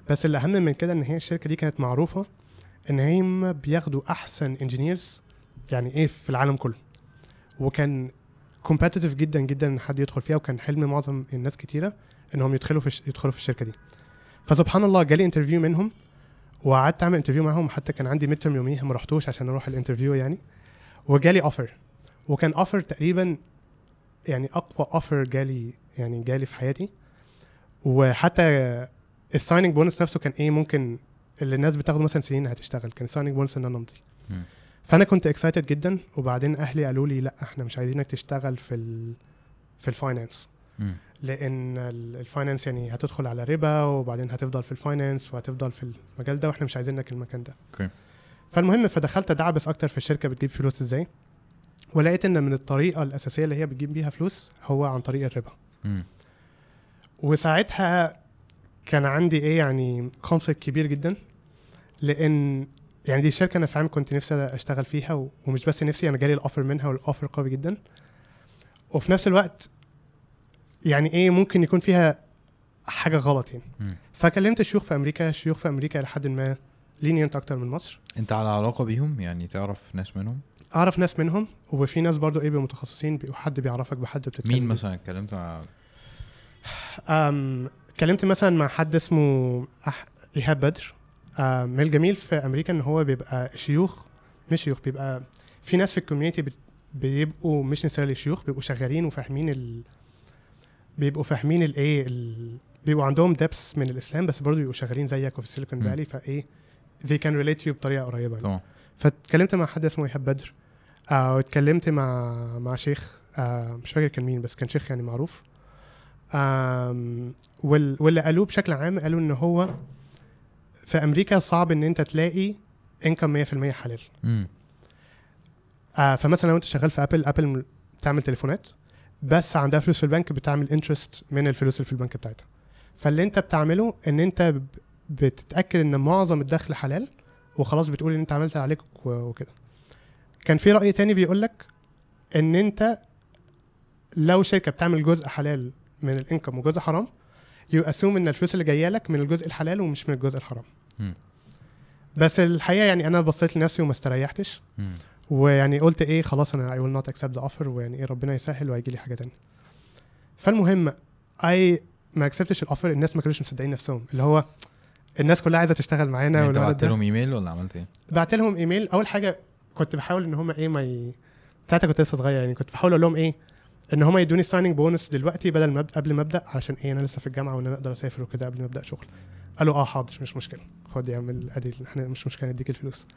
بس اللي اهم من كده إن هي الشركة دي كانت معروفة إن هم بياخدوا أحسن engineers يعني إيه في العالم كله. وكان competitive جدا جدا إن حد يدخل فيها وكان حلم معظم الناس كتيرة إنهم يدخلوا في يدخلوا في الشركة دي. فسبحان الله جالي interview منهم وقعدت أعمل interview معاهم حتى كان عندي midterm يوميها ما رحتوش عشان أروح ال interview يعني. وجالي offer وكان offer تقريبا يعني أقوى offer جالي يعني جالي في حياتي. وحتى ال signing bonus نفسه كان إيه ممكن اللي الناس بتاخده مثلا سنين هتشتغل. كان ال signing bonus إن أنا أمضي. فأنا كنت excited جدا وبعدين أهلي قالوا لي لأ إحنا مش عايزينك تشتغل في ال في الـ finance. لأن ال- finance يعني هتدخل على ربا وبعدين هتفضل في ال finance وهتفضل في المجال ده وإحنا مش عايزينك المكان ده. okay. فالمهم فدخلت أدعبس أكتر في الشركة بتجيب فلوس إزاي؟ ولقيت إن من الطريقة الأساسية اللي هي بتجيب بيها فلوس هو عن طريق الربا. وساعتها كان عندي إيه يعني conflict كبير جدا لأن يعني دي شركة أنا فعلا كنت نفسي أشتغل فيها ومش بس نفسي أنا جالي ال offer منها وال offer قوي جدا. وفي نفس الوقت يعني إيه ممكن يكون فيها حاجة غلط يعني. فكلمت شيوخ في أمريكا شيوخ في أمريكا لحد ما lenient أكتر من مصر. أنت على علاقة بيهم؟ يعني تعرف ناس منهم؟ أعرف ناس منهم وفي ناس برضو إيه متخصصين بيبقوا حد بيعرفك بحد بتتكلم مين. مثلا اتكلمت مع؟ أم اتكلمت مثلا مع حد اسمه أح... إيهاب بدر. من الجميل في أمريكا إن هو بيبقى شيوخ مش شيوخ بيبقى في ناس في ال community بت... بيبقوا مش necessarily شيوخ بيبقوا شغالين وفاهمين ال... بيبقوا فاهمين الايه ال... بيبقوا عندهم depth من الإسلام بس برضه بيبقوا شغالين زيك وفي السيليكون. فالي فإيه they can relate to you بطريقة قريبة يعني. طبعا فاتكلمت مع حد اسمه ايهاب بدر آه واتكلمت مع مع شيخ آه مش فاكر كان مين بس كان شيخ يعني معروف آم وال واللي قالوه بشكل عام قالوا إن هو في أمريكا صعب إن أنت تلاقي income 100% حلال. آه فمثلا لو أنت شغال في Apple Apple بتعمل تليفونات بس عندها فلوس في البنك بتعمل interest من الفلوس اللي في البنك بتاعتها فاللي انت بتعمله ان انت بتتأكد ان معظم الدخل حلال وخلاص بتقول ان انت عملت اللي عليك وكده كان في رأي تاني بيقول لك ان انت لو شركة بتعمل جزء حلال من ال income وجزء حرام you assume ان الفلوس اللي جاية لك من الجزء الحلال ومش من الجزء الحرام مم. بس الحقيقة يعني أنا بصيت لنفسي وما استريحتش مم. ويعني قلت إيه خلاص أنا I will not accept the offer ويعني إيه ربنا يسهل وهيجي لي حاجة تانية فالمهم اي ما accept تش ال offer الناس ما كانوش مصدقين نفسهم. اللي هو الناس كلها عايزة تشتغل معانا يعني أنت والولد بعت لهم ايميل ولا عملت إيه؟ بعت لهم ايميل أول حاجة كنت بحاول إن هم إيه ما ي... ساعتها كنت لسه صغير يعني كنت بحاول أقول لهم إيه إن هم يدوني signing bonus دلوقتي بدل ما قبل ما أبدأ علشان إيه أنا لسه في الجامعة وإن أنا أقدر أسافر وكده قبل ما أبدأ شغل. قالوا آه حاضر مش مشكلة. خد يا عم ادي إحنا مش مشكلة نديك الفلوس.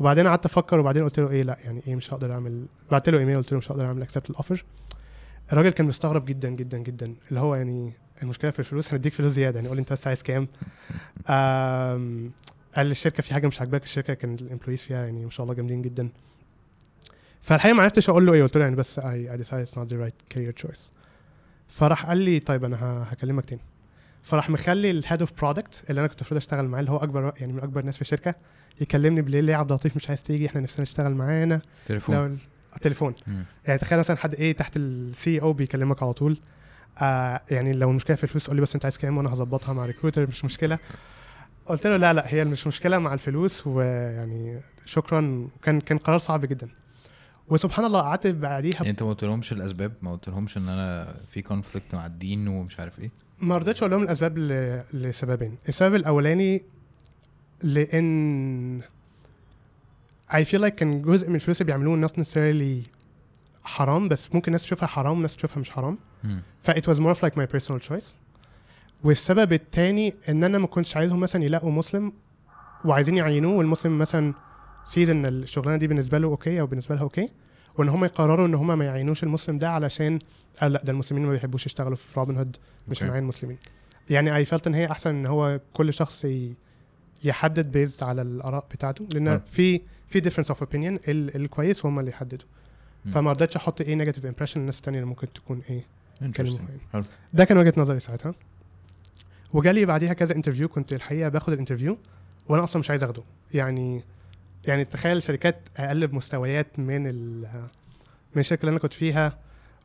وبعدين قعدت أفكر وبعدين قلت له إيه لا يعني إيه مش هقدر أعمل. بعت له إيميل قلت له مش هقدر أعمل accept ال offer الراجل كان مستغرب جدا جدا جدا. اللي هو يعني المشكلة في الفلوس هنديك فلوس زيادة. يعني قول لي أنت بس عايز كام؟ قال الشركة في حاجة مش عاجباك. الشركة كان ال employees فيها يعني ما شاء الله جامدين جدا. فالحقيقة ما عرفتش أقول له إيه. قلت له يعني بس I decided it's not the right career choice. فراح قال لي طيب أنا هكلمك تاني. فراح مخلي ال head of product اللي أنا كنت المفروض أشتغل معاه اللي هو أكبر يعني من أكبر الناس في الشركة يكلمني بالليل ليه عبد اللطيف مش عايز تيجي؟ إحنا نفسنا تشتغل معانا. تليفون. التليفون مم. يعني تخيل مثلا حد إيه تحت ال CEO بيكلمك على طول. آه يعني لو المشكلة في الفلوس قول لي بس أنت عايز كام وأنا هظبطها مع recruiter مش مشكلة. قلت له لا لا هي مش مشكلة مع الفلوس ويعني شكرا. كان كان قرار صعب جدا. وسبحان الله قعدت بعديها يعني أنت ما قلتلهمش الأسباب ما قلتلهمش إن أنا في conflict مع الدين ومش عارف إيه؟ ما رضيتش أقول لهم الأسباب ل... لسببين. السبب الأولاني لأن I feel like كان جزء من الفلوس اللي بيعملوه not necessarily حرام بس ممكن ناس تشوفها حرام وناس تشوفها مش حرام. ف it was more of like my personal choice. والسبب التاني إن أنا ما كنتش عايزهم مثلا يلاقوا مسلم وعايزين يعينوه والمسلم مثلا said ان الشغلانة دي بالنسبة له okay أو بالنسبة لها okay وان هم يقرروا ان هم ما يعينوش المسلم ده علشان قال لا ده المسلمين ما بيحبوش يشتغلوا في روبن هود مش. هنعين مسلمين يعني I felt إن هي أحسن إن هو كل شخص يحدد based على الآراء بتاعته لأن آه. في في difference of opinion الكويس هم اللي يحددوا. فما رضيتش أحط إيه negative impression للناس التانية اللي ممكن تكون إيه ده كان وجهة نظري ساعتها. وجالي بعديها كذا interview كنت الحقيقة باخد ال interview وأنا أصلا مش عايز آخده. يعني يعني تخيل شركات أقل بمستويات من ال من الشركة اللي أنا كنت فيها.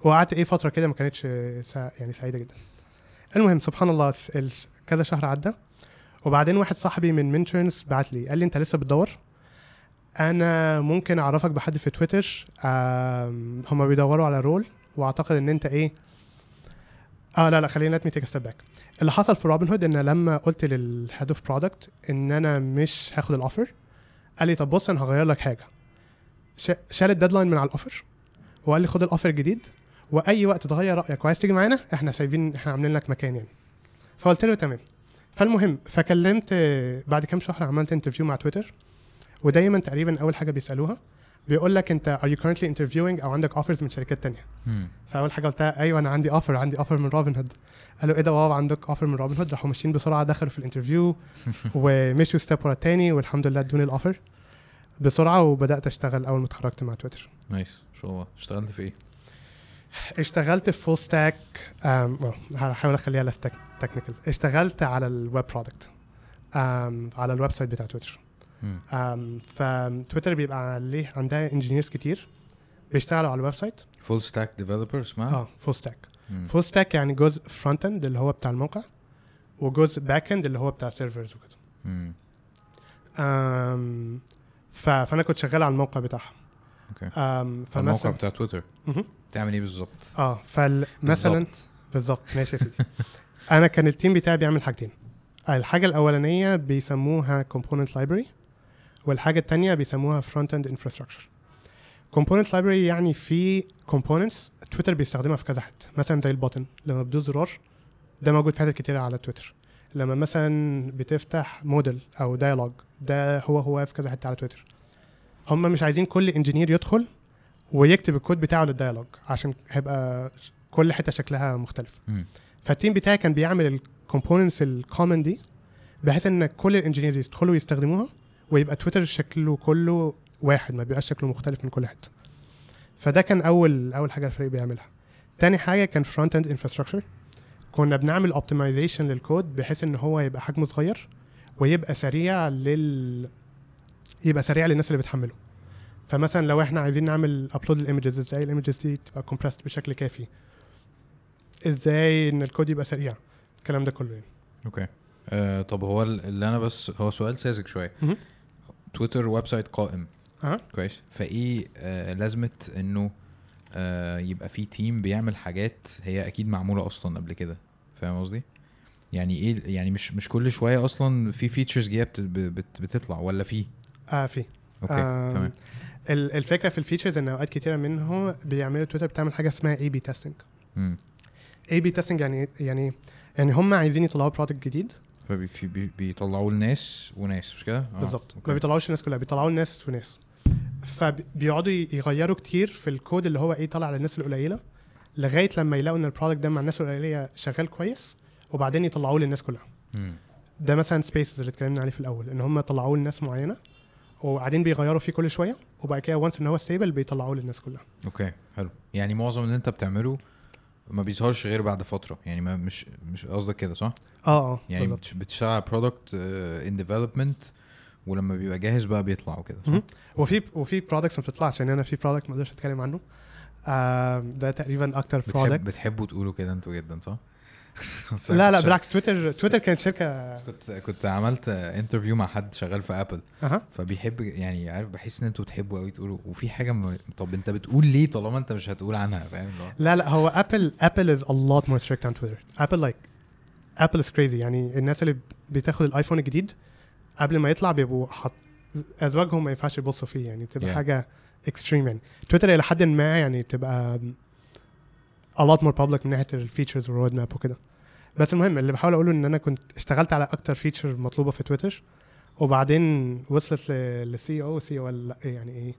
وقعدت إيه فترة كده ما كانتش سا يعني سعيدة جدا. المهم سبحان الله كذا شهر عدى. وبعدين واحد صاحبي من ال interns بعت لي قال لي أنت لسه بتدور؟ أنا ممكن أعرفك بحد في تويتر هما بيدوروا على role وأعتقد إن أنت إيه آه لا لا خلينا take a step back. اللي حصل في روبن هود إن لما قلت لل head of product إن أنا مش هاخد ال offer قال لي طب بص أنا هغير لك حاجة. شال ال deadline من على ال offer وقال لي خد ال offer الجديد وأي وقت تغير رأيك وعايز تيجي معانا إحنا سايبين إحنا عاملين لك مكان يعني. فقلت له تمام. فالمهم فكلمت بعد كام شهر عملت interview مع تويتر ودايما تقريبا أول حاجة بيسألوها بيقول لك انت are you currently interviewing أو عندك offers من شركات تانية؟ مم. فأول حاجة قلتها أيوه أنا عندي offer عندي offer من روبن هود قالوا إيه ده wow عندك offer من روبن هود راحوا ماشيين بسرعة دخلوا في ال interview ومشوا step ورا التاني والحمد لله ادوني ال offer بسرعة وبدأت أشتغل أول ما اتخرجت مع تويتر nice ان شاء الله. اشتغلت في إيه؟ اشتغلت في full stack هحاول أخليها less technical اشتغلت على ال web product على ال website بتاع تويتر فتويتر بيبقى عليه عندها engineers كتير بيشتغلوا على ال website. full stack developer اسمها؟ آه full stack. full stack يعني جزء front end اللي هو بتاع الموقع وجزء back end اللي هو بتاع servers وكده. فأنا كنت شغال على الموقع بتاعها okay. الموقع بتاع تويتر. بتعمل إيه بالظبط؟ آه فمثلا بالظبط. ماشي يا سيدي. أنا كان ال team بتاعي بيعمل حاجتين. الحاجة الأولانية بيسموها component library. والحاجة الثانية بيسموها front end infrastructure. Component library يعني في components تويتر بيستخدمها في كذا حتة. مثلا زي ال button لما بتدوس زرار ده موجود في حتت كتيرة على تويتر لما مثلا بتفتح modal أو dialog ده هو هو في كذا حتة على تويتر هم مش عايزين كل engineer يدخل ويكتب الكود بتاعه لل dialog عشان هيبقى كل حتة شكلها مختلف. فال team بتاعي كان بيعمل ال components ال common دي بحيث إن كل ال engineers يدخلوا يستخدموها ويبقى تويتر شكله كله واحد ما بيبقاش شكله مختلف من كل حتة. فده كان أول أول حاجة الفريق بيعملها. تاني حاجة كان front end infrastructure كنا بنعمل optimization للكود بحيث إن هو يبقى حجمه صغير ويبقى سريع لل يبقى سريع للناس اللي بتحمله. فمثلا لو إحنا عايزين نعمل upload ال images إزاي ال images دي تبقى compressed بشكل كافي؟ إزاي إن الكود يبقى سريع؟ الكلام ده كله يعني. okay. آه طب هو ال- اللي أنا بس هو سؤال ساذج شوية. تويتر website قائم. أها. كويس. فإيه آه لازمة إنه آه يبقى في team بيعمل حاجات هي أكيد معمولة أصلا قبل كده. فاهم قصدي؟ يعني إيه يعني مش مش كل شوية أصلا في features بت بتطلع ولا في؟ آه في. okay آم، تمام. ال- الفكرة في ال features إن أوقات كتيرة منه بيعملوا تويتر بتعمل حاجة اسمها A/B testing. A/B testing يعني يعني يعني هم عايزين يطلعوا product جديد. فبيطلعوا لناس وناس مش كده؟ آه، بالظبط. ما. بيطلعوش الناس كلها بيطلعوا الناس وناس. فبيقعدوا يغيروا كتير في الكود اللي هو إيه طالع للناس القليلة لغاية لما يلاقوا إن ال product ده مع الناس القليلة شغال كويس وبعدين يطلعوه للناس كلها. ده مثلا Spaces اللي اتكلمنا عليه في الأول إن هم طلعوه لناس معينة وبعدين بيغيروا فيه كل شوية وبعد كده once إن هو stable بيطلعوه للناس كلها. okay حلو. يعني معظم اللي أنت بتعمله ما بيظهرش غير بعد فترة. يعني ما مش مش قصدك كده صح؟ آه آه يعني بالظبط. بتش- بتشتغل على product in development ولما بيبقى جاهز بقى بيطلع وكده. وفي وفي products ما بتطلعش يعني أنا في product ما أقدرش أتكلم عنه. آم، ده تقريبا أكتر بتحب product بتحبوا تقولوا كده أنتوا جدا صح؟ لا لا بالعكس تويتر تويتر كانت شركة كنت كنت عملت interview مع حد شغال في ابل أها. فبيحب يعني عارف بحس إن أنتوا بتحبوا قوي تقولوا وفي حاجة م... طب أنت بتقول ليه طالما أنت مش هتقول عنها فاهم لا لا هو Apple Apple is a lot more strict on Twitter. Apple like Apple is crazy. يعني الناس اللي بتاخد الآيفون الجديد قبل ما يطلع بيبقوا حاطط أزواجهم ما ينفعش يبصوا فيه. يعني بتبقى Yeah. حاجة extreme يعني تويتر إلى حد ما يعني بتبقى a lot more public من ناحية ال features وال roadmap وكده. بس المهم اللي بحاول أقوله إن أنا كنت اشتغلت على أكتر feature مطلوبة في تويتر وبعدين وصلت لل CEO CEO يعني إيه؟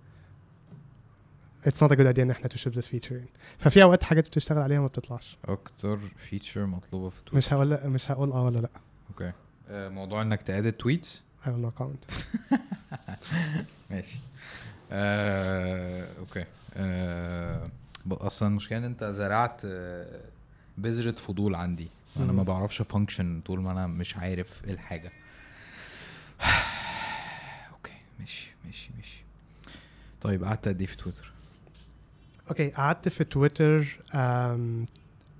it's not a good idea ان إحنا to ship this feature يعني ففي أوقات حاجات بتشتغل عليها ما بتطلعش. أكتر feature مطلوبة في تويتر مش هقول مش هقول آه ولا لا. okay. آه، موضوع إنك ت edit tweets I don't know, no comment. ماشي. آه، okay. آه، أصلا المشكلة إن أنت زرعت بذرة فضول عندي. أنا ما. بعرفش function طول ما أنا مش عارف إيه الحاجة. okay ماشي ماشي ماشي. طيب قعدت قد إيه في تويتر okay قعدت في تويتر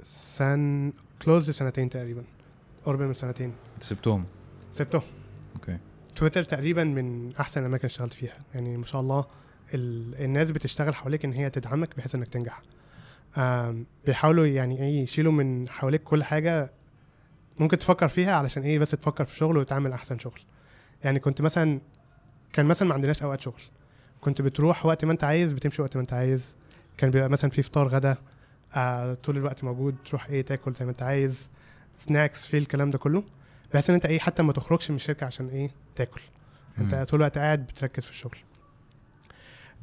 it's close لسنتين تقريبا. قرب من سنتين. سبتهم؟ سبته okay تويتر تقريبا من أحسن الأماكن اللي اشتغلت فيها. يعني ما شاء الله ال... الناس بتشتغل حواليك إن هي تدعمك بحيث إنك تنجح. بيحاولوا يعني إيه يشيلوا من حواليك كل حاجة ممكن تفكر فيها علشان إيه بس تفكر في شغل وتعمل أحسن شغل. يعني كنت مثلا كان مثلا ما عندناش أوقات شغل. كنت بتروح وقت ما أنت عايز بتمشي وقت ما أنت عايز. كان بيبقى مثلا في فطار غدا آه طول الوقت موجود تروح إيه تاكل زي ما أنت عايز سناكس في الكلام ده كله بحيث إن أنت إيه حتى ما تخرجش من الشركة عشان إيه تاكل. أنت. طول الوقت قاعد بتركز في الشغل.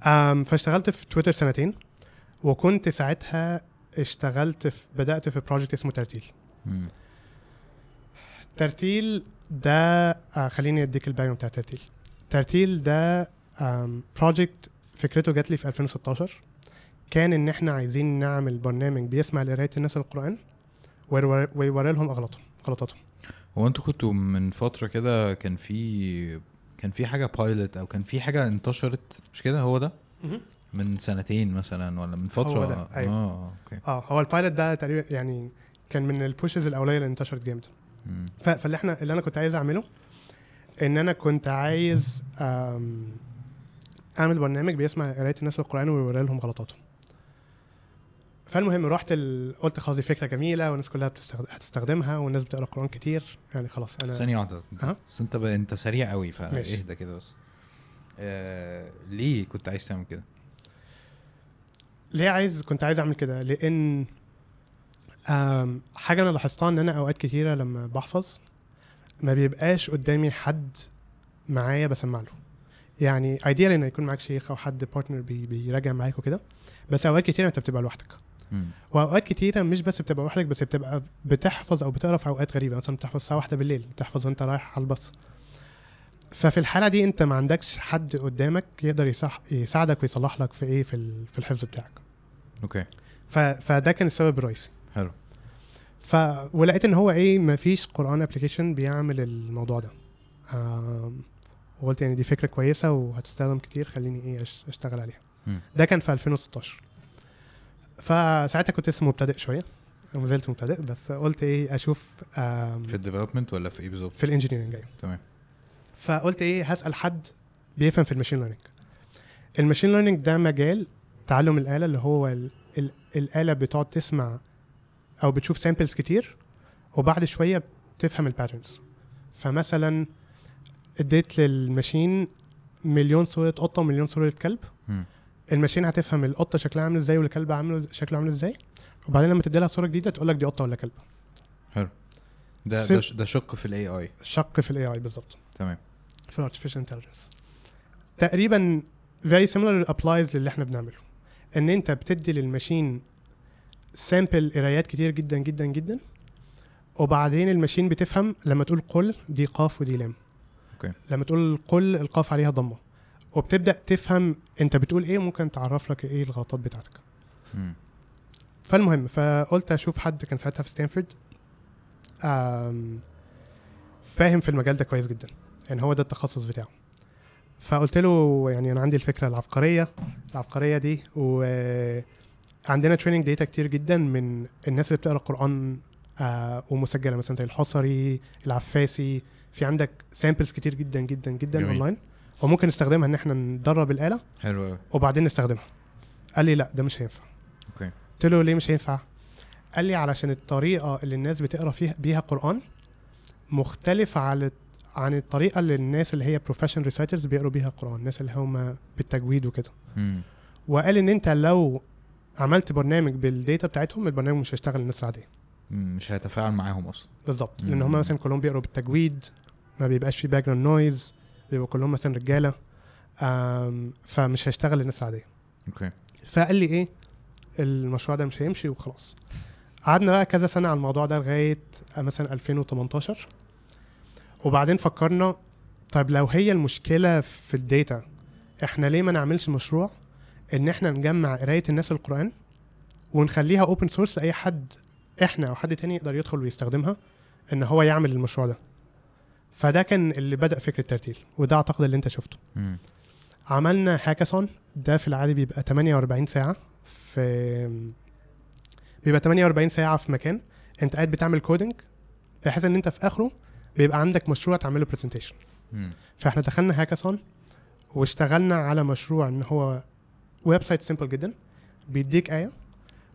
آم فاشتغلت في تويتر سنتين وكنت ساعتها اشتغلت في بدأت في project اسمه ترتيل. مم. ترتيل ده آه خليني أديك background بتاع ترتيل. ترتيل ده project فكرته جات لي في 2016 كان إن إحنا عايزين نعمل برنامج بيسمع لقراية الناس القرآن ويور- ويوري لهم اغلاطهم غلطاتهم هو أنتوا كنتوا من فترة كده كان في كان في حاجة pilot أو كان في حاجة انتشرت مش كده؟ هو ده؟ من سنتين مثلا ولا من فترة؟ هو ده، أيوة. آه okay. آه هو ال pilot ده تقريبا يعني كان من ال pushes الأولية اللي انتشرت جامد. فاللي إحنا اللي أنا كنت عايز أعمله إن أنا كنت عايز أعمل برنامج بيسمع قرايه الناس القرآن ويوري لهم غلطاتهم فالمهم رحت ال... قلت خلاص دي فكرة جميلة والناس كلها بتستخد... هتستخدمها والناس بتقرأ قرآن كتير يعني خلاص أنا ثانية واحدة أها. بس أنت ب... أنت سريع قوي. فاهدى كده بس آه... ليه كنت عايز تعمل كده ليه عايز كنت عايز أعمل كده لأن آم، حاجة أنا لاحظتها إن أنا أوقات كتيرة لما بحفظ ما بيبقاش قدامي حد معايا بسمع له يعني ideal إن يكون معاك شيخ أو حد partner بي بيراجع معاك وكده بس أوقات كتيرة أنت بتبقى لوحدك. وأوقات كتيرة مش بس بتبقى لوحدك بس بتبقى بتحفظ أو بتقرأ في أوقات غريبة. مثلا بتحفظ الساعة واحدة بالليل بتحفظ وأنت رايح على الباص. ففي الحالة دي أنت ما عندكش حد قدامك يقدر يصح يساعدك ويصلح لك في إيه؟ في في الحفظ بتاعك. okay. ف... فده كان السبب الرئيسي. حلو. ف ولقيت إن هو إيه؟ مفيش قرآن application بيعمل الموضوع ده. وقلت يعني دي فكرة كويسة وهتستخدم كتير خليني إيه أشتغل عليها. مم. ده كان في 2016 فساعتها كنت لسه مبتدئ شوية. وما زلت مبتدئ بس قلت إيه أشوف في ال development ولا في إيه بالظبط؟ في ال engineering أيوه. تمام. فقلت إيه هسأل حد بيفهم في ال machine learning ال machine learning ده مجال تعلم الآلة اللي هو ال ال الآلة بتقعد تسمع أو بتشوف samples كتير وبعد شوية بتفهم ال patterns فمثلا اديت لل machine مليون صورة قطة ومليون صورة كلب. ال machine هتفهم القطة شكلها عامل إزاي والكلب عامل شكله عامل إزاي؟ وبعدين لما تدي لها صورة جديدة تقول لك دي قطة ولا كلب. حلو. ده ده, ده شق في ال AI شق في ال AI بالظبط. تمام. في ال artificial intelligence تقريبا very similar applies للي إحنا بنعمله. إن أنت بتدي لل machine sample قرايات كتير جدا جدا جدا وبعدين ال machine بتفهم لما تقول قل دي قاف ودي لام. okay. لما تقول قل القاف عليها ضمة. وبتبدأ تفهم أنت بتقول إيه وممكن تعرف لك إيه الغلطات بتاعتك. فالمهم فقلت أشوف حد كان ساعتها في ستانفورد. فاهم في المجال ده كويس جدا. يعني هو ده التخصص بتاعه. فقلت له يعني أنا عندي الفكرة العبقرية العبقرية دي وعندنا training data كتير جدا من الناس اللي بتقرأ قرآن آه ومسجلة مثلا زي الحصري العفاسي. في عندك samples كتير جدا جدا جدا. اونلاين وممكن نستخدمها إن إحنا ندرب الآلة حلو قوي وبعدين نستخدمها. قال لي لا ده مش هينفع. okay. قلت له ليه مش هينفع؟ قال لي علشان الطريقة اللي الناس بتقرأ فيها بيها قرآن مختلفه على عن الطريقة اللي الناس اللي هي professional reciters بيقروا بيها قرآن الناس اللي هم بالتجويد وكده. وقال إن أنت لو عملت برنامج بال data بتاعتهم البرنامج مش هيشتغل للناس العادية. مش هيتفاعل معاهم أصلا. بالظبط. لأن. هم مثلا كلهم بيقروا بالتجويد ما بيبقاش في background noise بيبقوا كلهم مثلا رجالة فمش هيشتغل للناس العادية. okay. فقال لي إيه المشروع ده مش هيمشي وخلاص. قعدنا بقى كذا سنة على الموضوع ده لغاية مثلا 2018 وبعدين فكرنا طيب لو هي المشكلة في ال data إحنا ليه ما نعملش مشروع إن إحنا نجمع قراية الناس القرآن ونخليها open source لأي حد إحنا أو حد تاني يقدر يدخل ويستخدمها إن هو يعمل المشروع ده؟ فده كان اللي بدأ فكره الترتيل وده أعتقد اللي أنت شفته مم. عملنا هاكاثون ده في العادي بيبقى 48 ساعة في بيبقى 48 ساعة في مكان أنت قاعد بتعمل coding بحيث إن أنت في آخره بيبقى عندك مشروع تعمله presentation. فإحنا دخلنا هاكاثون واشتغلنا على مشروع إن هو website simple جدا بيديك آية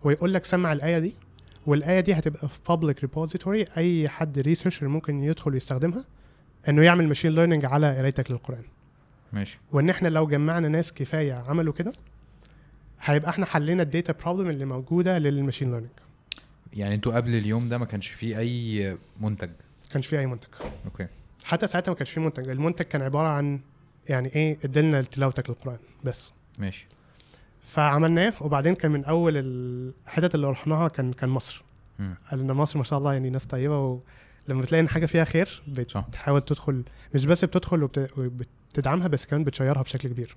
ويقول لك سمع الآية دي والآية دي هتبقى في public repository أي حد researcher ممكن يدخل ويستخدمها إنه يعمل machine learning على قرايتك للقرآن. ماشي. وإن إحنا لو جمعنا ناس كفاية عملوا كده هيبقى إحنا حلينا ال data problem اللي موجودة لل machine learning يعني أنتوا قبل اليوم ده ما كانش فيه أي منتج؟ كانش فيه أي منتج. okay. حتى ساعتها ما كانش فيه منتج. المنتج كان عبارة عن يعني إيه ادينا تلاوتك للقرآن بس. ماشي. فعملناه وبعدين كان من أول الحتت اللي رحناها كان كان مصر. قال ان مصر ما شاء الله يعني ناس طيبة ولما بتلاقي إن حاجة فيها خير. بتحاول تدخل مش بس بتدخل وبت- وبتدعمها بس كمان بتشيرها بشكل كبير.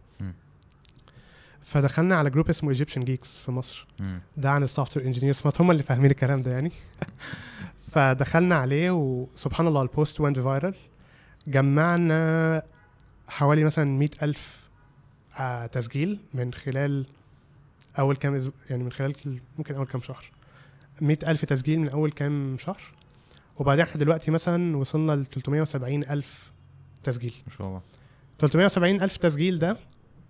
فدخلنا على group اسمه Egyptian Geeks في مصر. ده عن ال software engineers هم اللي فاهمين الكلام ده يعني فدخلنا عليه وسبحان الله ال post went viral جمعنا حوالي مثلا مئة ألف آه تسجيل من خلال أول كام يعني من خلال ممكن أول كام شهر مئة ألف تسجيل من أول كام شهر وبعدين إحنا دلوقتي مثلا وصلنا ل 370 ألف تسجيل. ما شاء الله. 370 ألف تسجيل ده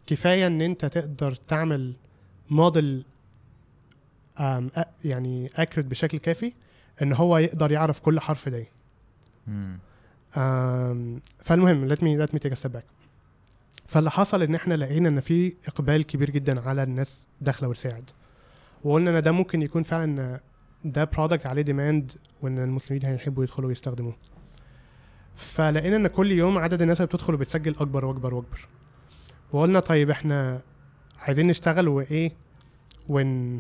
كفاية إن أنت تقدر تعمل موديل يعني اكريت بشكل كافي إن هو يقدر يعرف كل حرف ده. فالمهم let me let me take a step back. فاللي حصل إن إحنا لقينا إن في إقبال كبير جدا على الناس داخلة وتساعد وقلنا إن ده ممكن يكون فعلا ده product عليه demand وإن المسلمين هيحبوا يدخلوا ويستخدموه. فلقينا إن كل يوم عدد الناس اللي بتدخل وبتسجل أكبر وأكبر وأكبر. وقلنا طيب إحنا عايزين نشتغل وإيه ون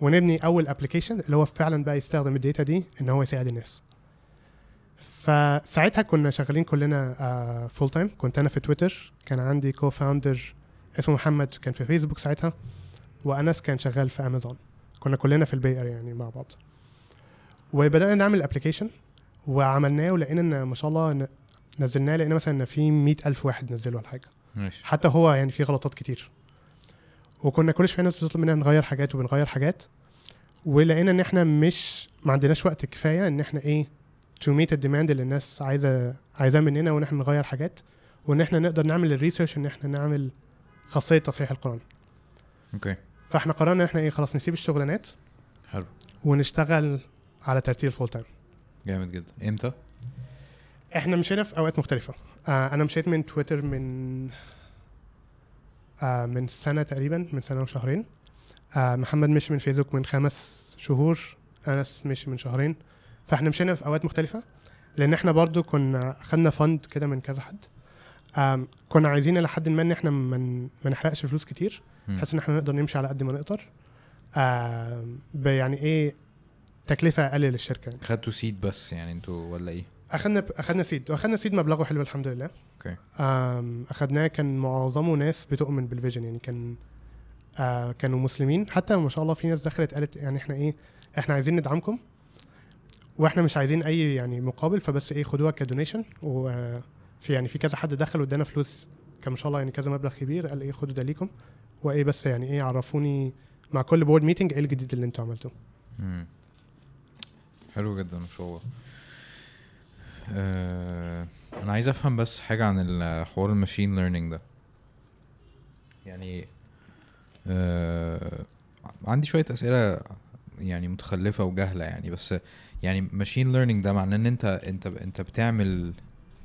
ونبني أول application اللي هو فعلا بقى يستخدم ال data دي إن هو يساعد الناس. فساعتها كنا شغالين كلنا full time كنت أنا في تويتر كان عندي co-founder اسمه محمد كان في فيسبوك ساعتها وأنس كان شغال في امازون كنا كلنا في ال Bay Area يعني مع بعض. وبدأنا نعمل ال application وعملناه ولقينا إن ما شاء الله نزلناه لقينا مثلا إن في مئة ألف واحد نزله ولا حاجة. ماشي. حتى هو يعني في غلطات كتير. وكنا كل شوية ناس بتطلب مننا نغير حاجات وبنغير حاجات. ولقينا إن إحنا مش ما عندناش وقت كفاية إن إحنا إيه to meet ال demand اللي الناس عايزة عايزاه مننا وإن إحنا نغير حاجات. وإن إحنا نقدر نعمل ال research إن إحنا نعمل خاصية تصحيح القرآن. okay. فاحنا قررنا إن إحنا إيه خلاص نسيب الشغلانات حلو. ونشتغل على ترتيل full time جامد جدا. إمتى؟ إحنا مشينا في أوقات مختلفة. آه أنا مشيت من تويتر من آه من سنة تقريبا من سنة وشهرين. آه محمد مشي من فيسبوك من خمس شهور أنس مشي من شهرين. فإحنا مشينا في أوقات مختلفة لأن إحنا برضو كنا خدنا فند كده من كذا حد. كنا عايزين إلى حد ما إن إحنا ما من نحرقش فلوس كتير. بحيث إن إحنا نقدر نمشي على قد ما نقدر. آم يعني إيه تكلفة أقل للشركة يعني. خدتوا seed بس يعني أنتوا ولا إيه؟ أخدنا أخدنا seed وأخدنا seed مبلغه حلو الحمد لله. okay. أخدناه كان معظمه ناس بتؤمن بال vision يعني. كان آه كانوا مسلمين. حتى ما شاء الله في ناس دخلت قالت يعني إحنا إيه إحنا عايزين ندعمكم. وإحنا مش عايزين أي يعني مقابل فبس إيه خدوها ك donation. وفي يعني في كذا حد دخل وادانا فلوس. كان ما شاء الله يعني كذا مبلغ كبير. قال إيه خدوا ده ليكم. وإيه بس يعني إيه عرفوني مع كل board meeting إيه الجديد اللي أنتوا عملتوه. حلو جدا ما شاء الله آه أنا عايز أفهم بس حاجة عن الحوار ال machine learning ده يعني آه عندي شوية أسئلة يعني متخلفة وجهلة يعني بس يعني machine learning ده معناه إن أنت أنت أنت بتعمل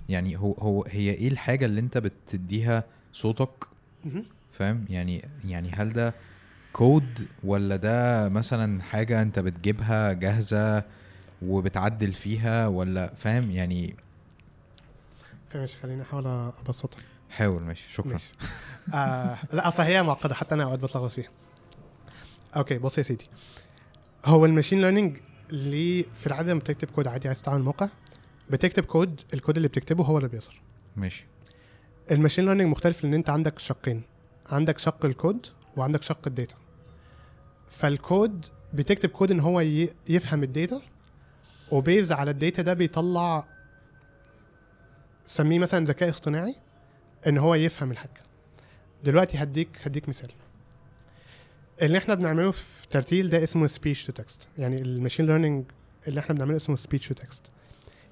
يعني هو هو هي إيه الحاجة اللي أنت بتديها صوتك. فاهم؟ يعني يعني هل ده كود ولا ده مثلا حاجة أنت بتجيبها جاهزة وبتعدل فيها ولا فاهم؟ يعني ماشي خليني أحاول أبسطها. حاول ماشي شكرا. ماشي. آه لا أصل هي معقدة حتى أنا أوقات بتلخبط فيها. okay بص يا سيدي. هو ال machine learning اللي في العادة لما بتكتب كود عادي عايز تعمل موقع بتكتب code ال code اللي بتكتبه هو اللي بيظهر. ماشي. ال machine learning مختلف لأن أنت عندك شقين. عندك شق الكود وعندك شق ال data. فالكود بتكتب كود إن هو يفهم ال data و based على ال data ده بيطلع سميه مثلا ذكاء اصطناعي إن هو يفهم الحاجة. دلوقتي هديك هديك مثال. اللي إحنا بنعمله في ترتيل ده اسمه speech to text يعني ال machine learning اللي إحنا بنعمله اسمه speech to text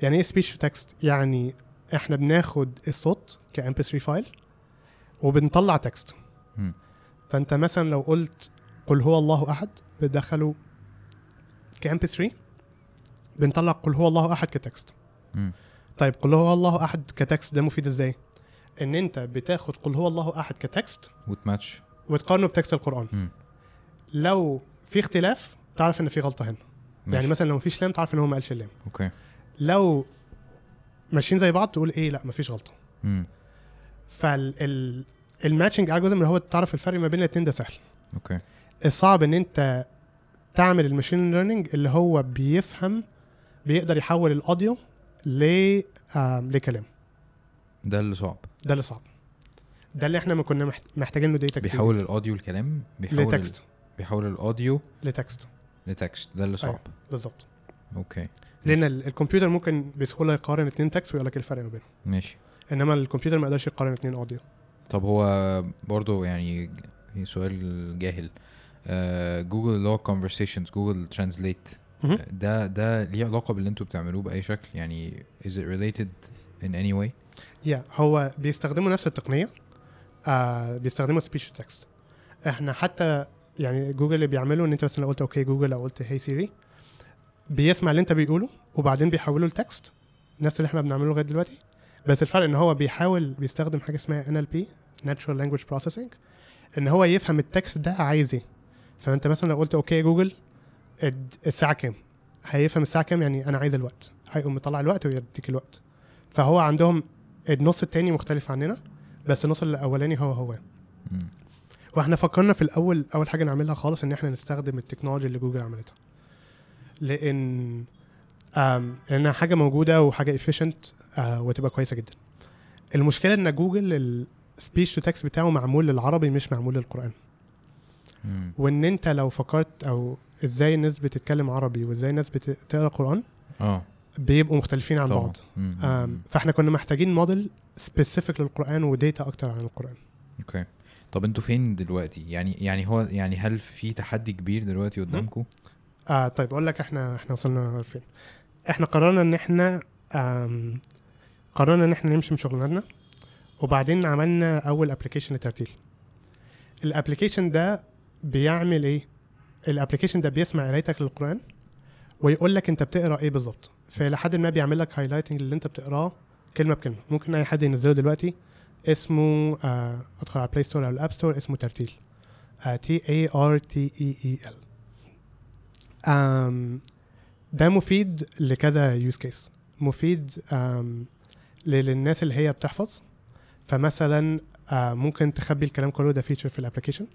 يعني إيه speech to text يعني إحنا بناخد الصوت ك MP3 file وبنطلع text فانت مثلا لو قلت قل هو الله أحد بتدخله ك MP3 بنطلع قل هو الله أحد ك text. طيب قل هو الله أحد ك text ده مفيد إزاي؟ إن أنت بتاخد قل هو الله أحد ك text وت match. وتقارنه ب text القرآن. مم. لو في اختلاف تعرف إن في غلطة هنا. يعني ماشي. مثلا لو مفيش لام تعرف إن هو ما قالش اللام okay. لو ماشيين زي بعض تقول إيه؟ لأ مفيش غلطة. فال matching algorithm اللي هو تعرف الفرق ما بين الاثنين ده سهل. okay. الصعب إن أنت تعمل ال machine learning اللي هو بيفهم بيقدر يحول ال audio ل لكلام. ده اللي صعب. ده اللي صعب. ده اللي إحنا ما كنا محت- محتاجين له data بيحول ال audio لكلام بيحول ال- لتكست. بيحول الاوديو لتكست. لتكست. ده اللي صعب. أيوة. بالظبط. okay. لأن ال- الكمبيوتر ممكن بسهولة يقارن اتنين text ويقول لك الفرق ما بينهم. ماشي. إنما الكمبيوتر ما يقدرش يقارن اتنين audio طب هو برضو يعني سؤال جاهل. آه، جوجل اللي هو conversations جوجل translate. ده ده ليه علاقة باللي أنتوا بتعملوه بأي شكل؟ يعني is it related in any way يا هو بيستخدموا نفس التقنية آه بيستخدموا speech text إحنا حتى يعني جوجل اللي بيعمله ان انت مثلا لو قلت okay جوجل أو قلت hey سيري بيسمع اللي انت بيقوله وبعدين بيحوله ل text نفس اللي إحنا بنعمله لغاية دلوقتي. بس الفرق إن هو بيحاول بيستخدم حاجة اسمها NLP Natural Language Processing إن هو يفهم ال text ده عايز إيه. فأنت مثلا لو قلت okay جوجل الساعة كام؟ هيفهم الساعة كام؟ يعني أنا عايز الوقت. هيقوم مطلع الوقت ويديك الوقت. فهو عندهم النص التاني مختلف عننا بس النص الأولاني هو هو. وإحنا فكرنا في الأول أول حاجة نعملها خالص إن إحنا نستخدم التكنولوجيا اللي جوجل عملتها. لأن لأنها حاجة موجودة وحاجة efficient وتبقى كويسة جدا. المشكلة إن جوجل ال speech to text بتاعه معمول للعربي مش معمول للقرآن. مم. وإن أنت لو فكرت أو إزاي الناس بتتكلم عربي وإزاي الناس بتقرأ قرآن آه. بيبقوا مختلفين عن بعض. فإحنا كنا محتاجين model specific للقرآن و data أكتر عن القرآن. okay. طب أنتوا فين دلوقتي؟ يعني يعني هو يعني هل في تحدي كبير دلوقتي قدامكم؟ آه طيب أقول لك إحنا إحنا وصلنا فين. إحنا قررنا ان إحنا قررنا ان إحنا نمشي من شغلانتنا وبعدين عملنا أول application لترتيل ال application ده بيعمل إيه؟ ال application ده بيسمع قرايتك للقرآن ويقول لك أنت بتقرأ إيه بالظبط. فلحد ما بيعمل لك highlighting اللي أنت بتقراه كلمة بكلمة. ممكن أي حد ينزله دلوقتي اسمه آه أدخل على Play Store أو ال App Store اسمه ترتيل. T A R T E E L ده مفيد لكذا use case مفيد للناس اللي هي بتحفظ. فمثلا آه، ممكن تخبي الكلام كله ده feature في ال application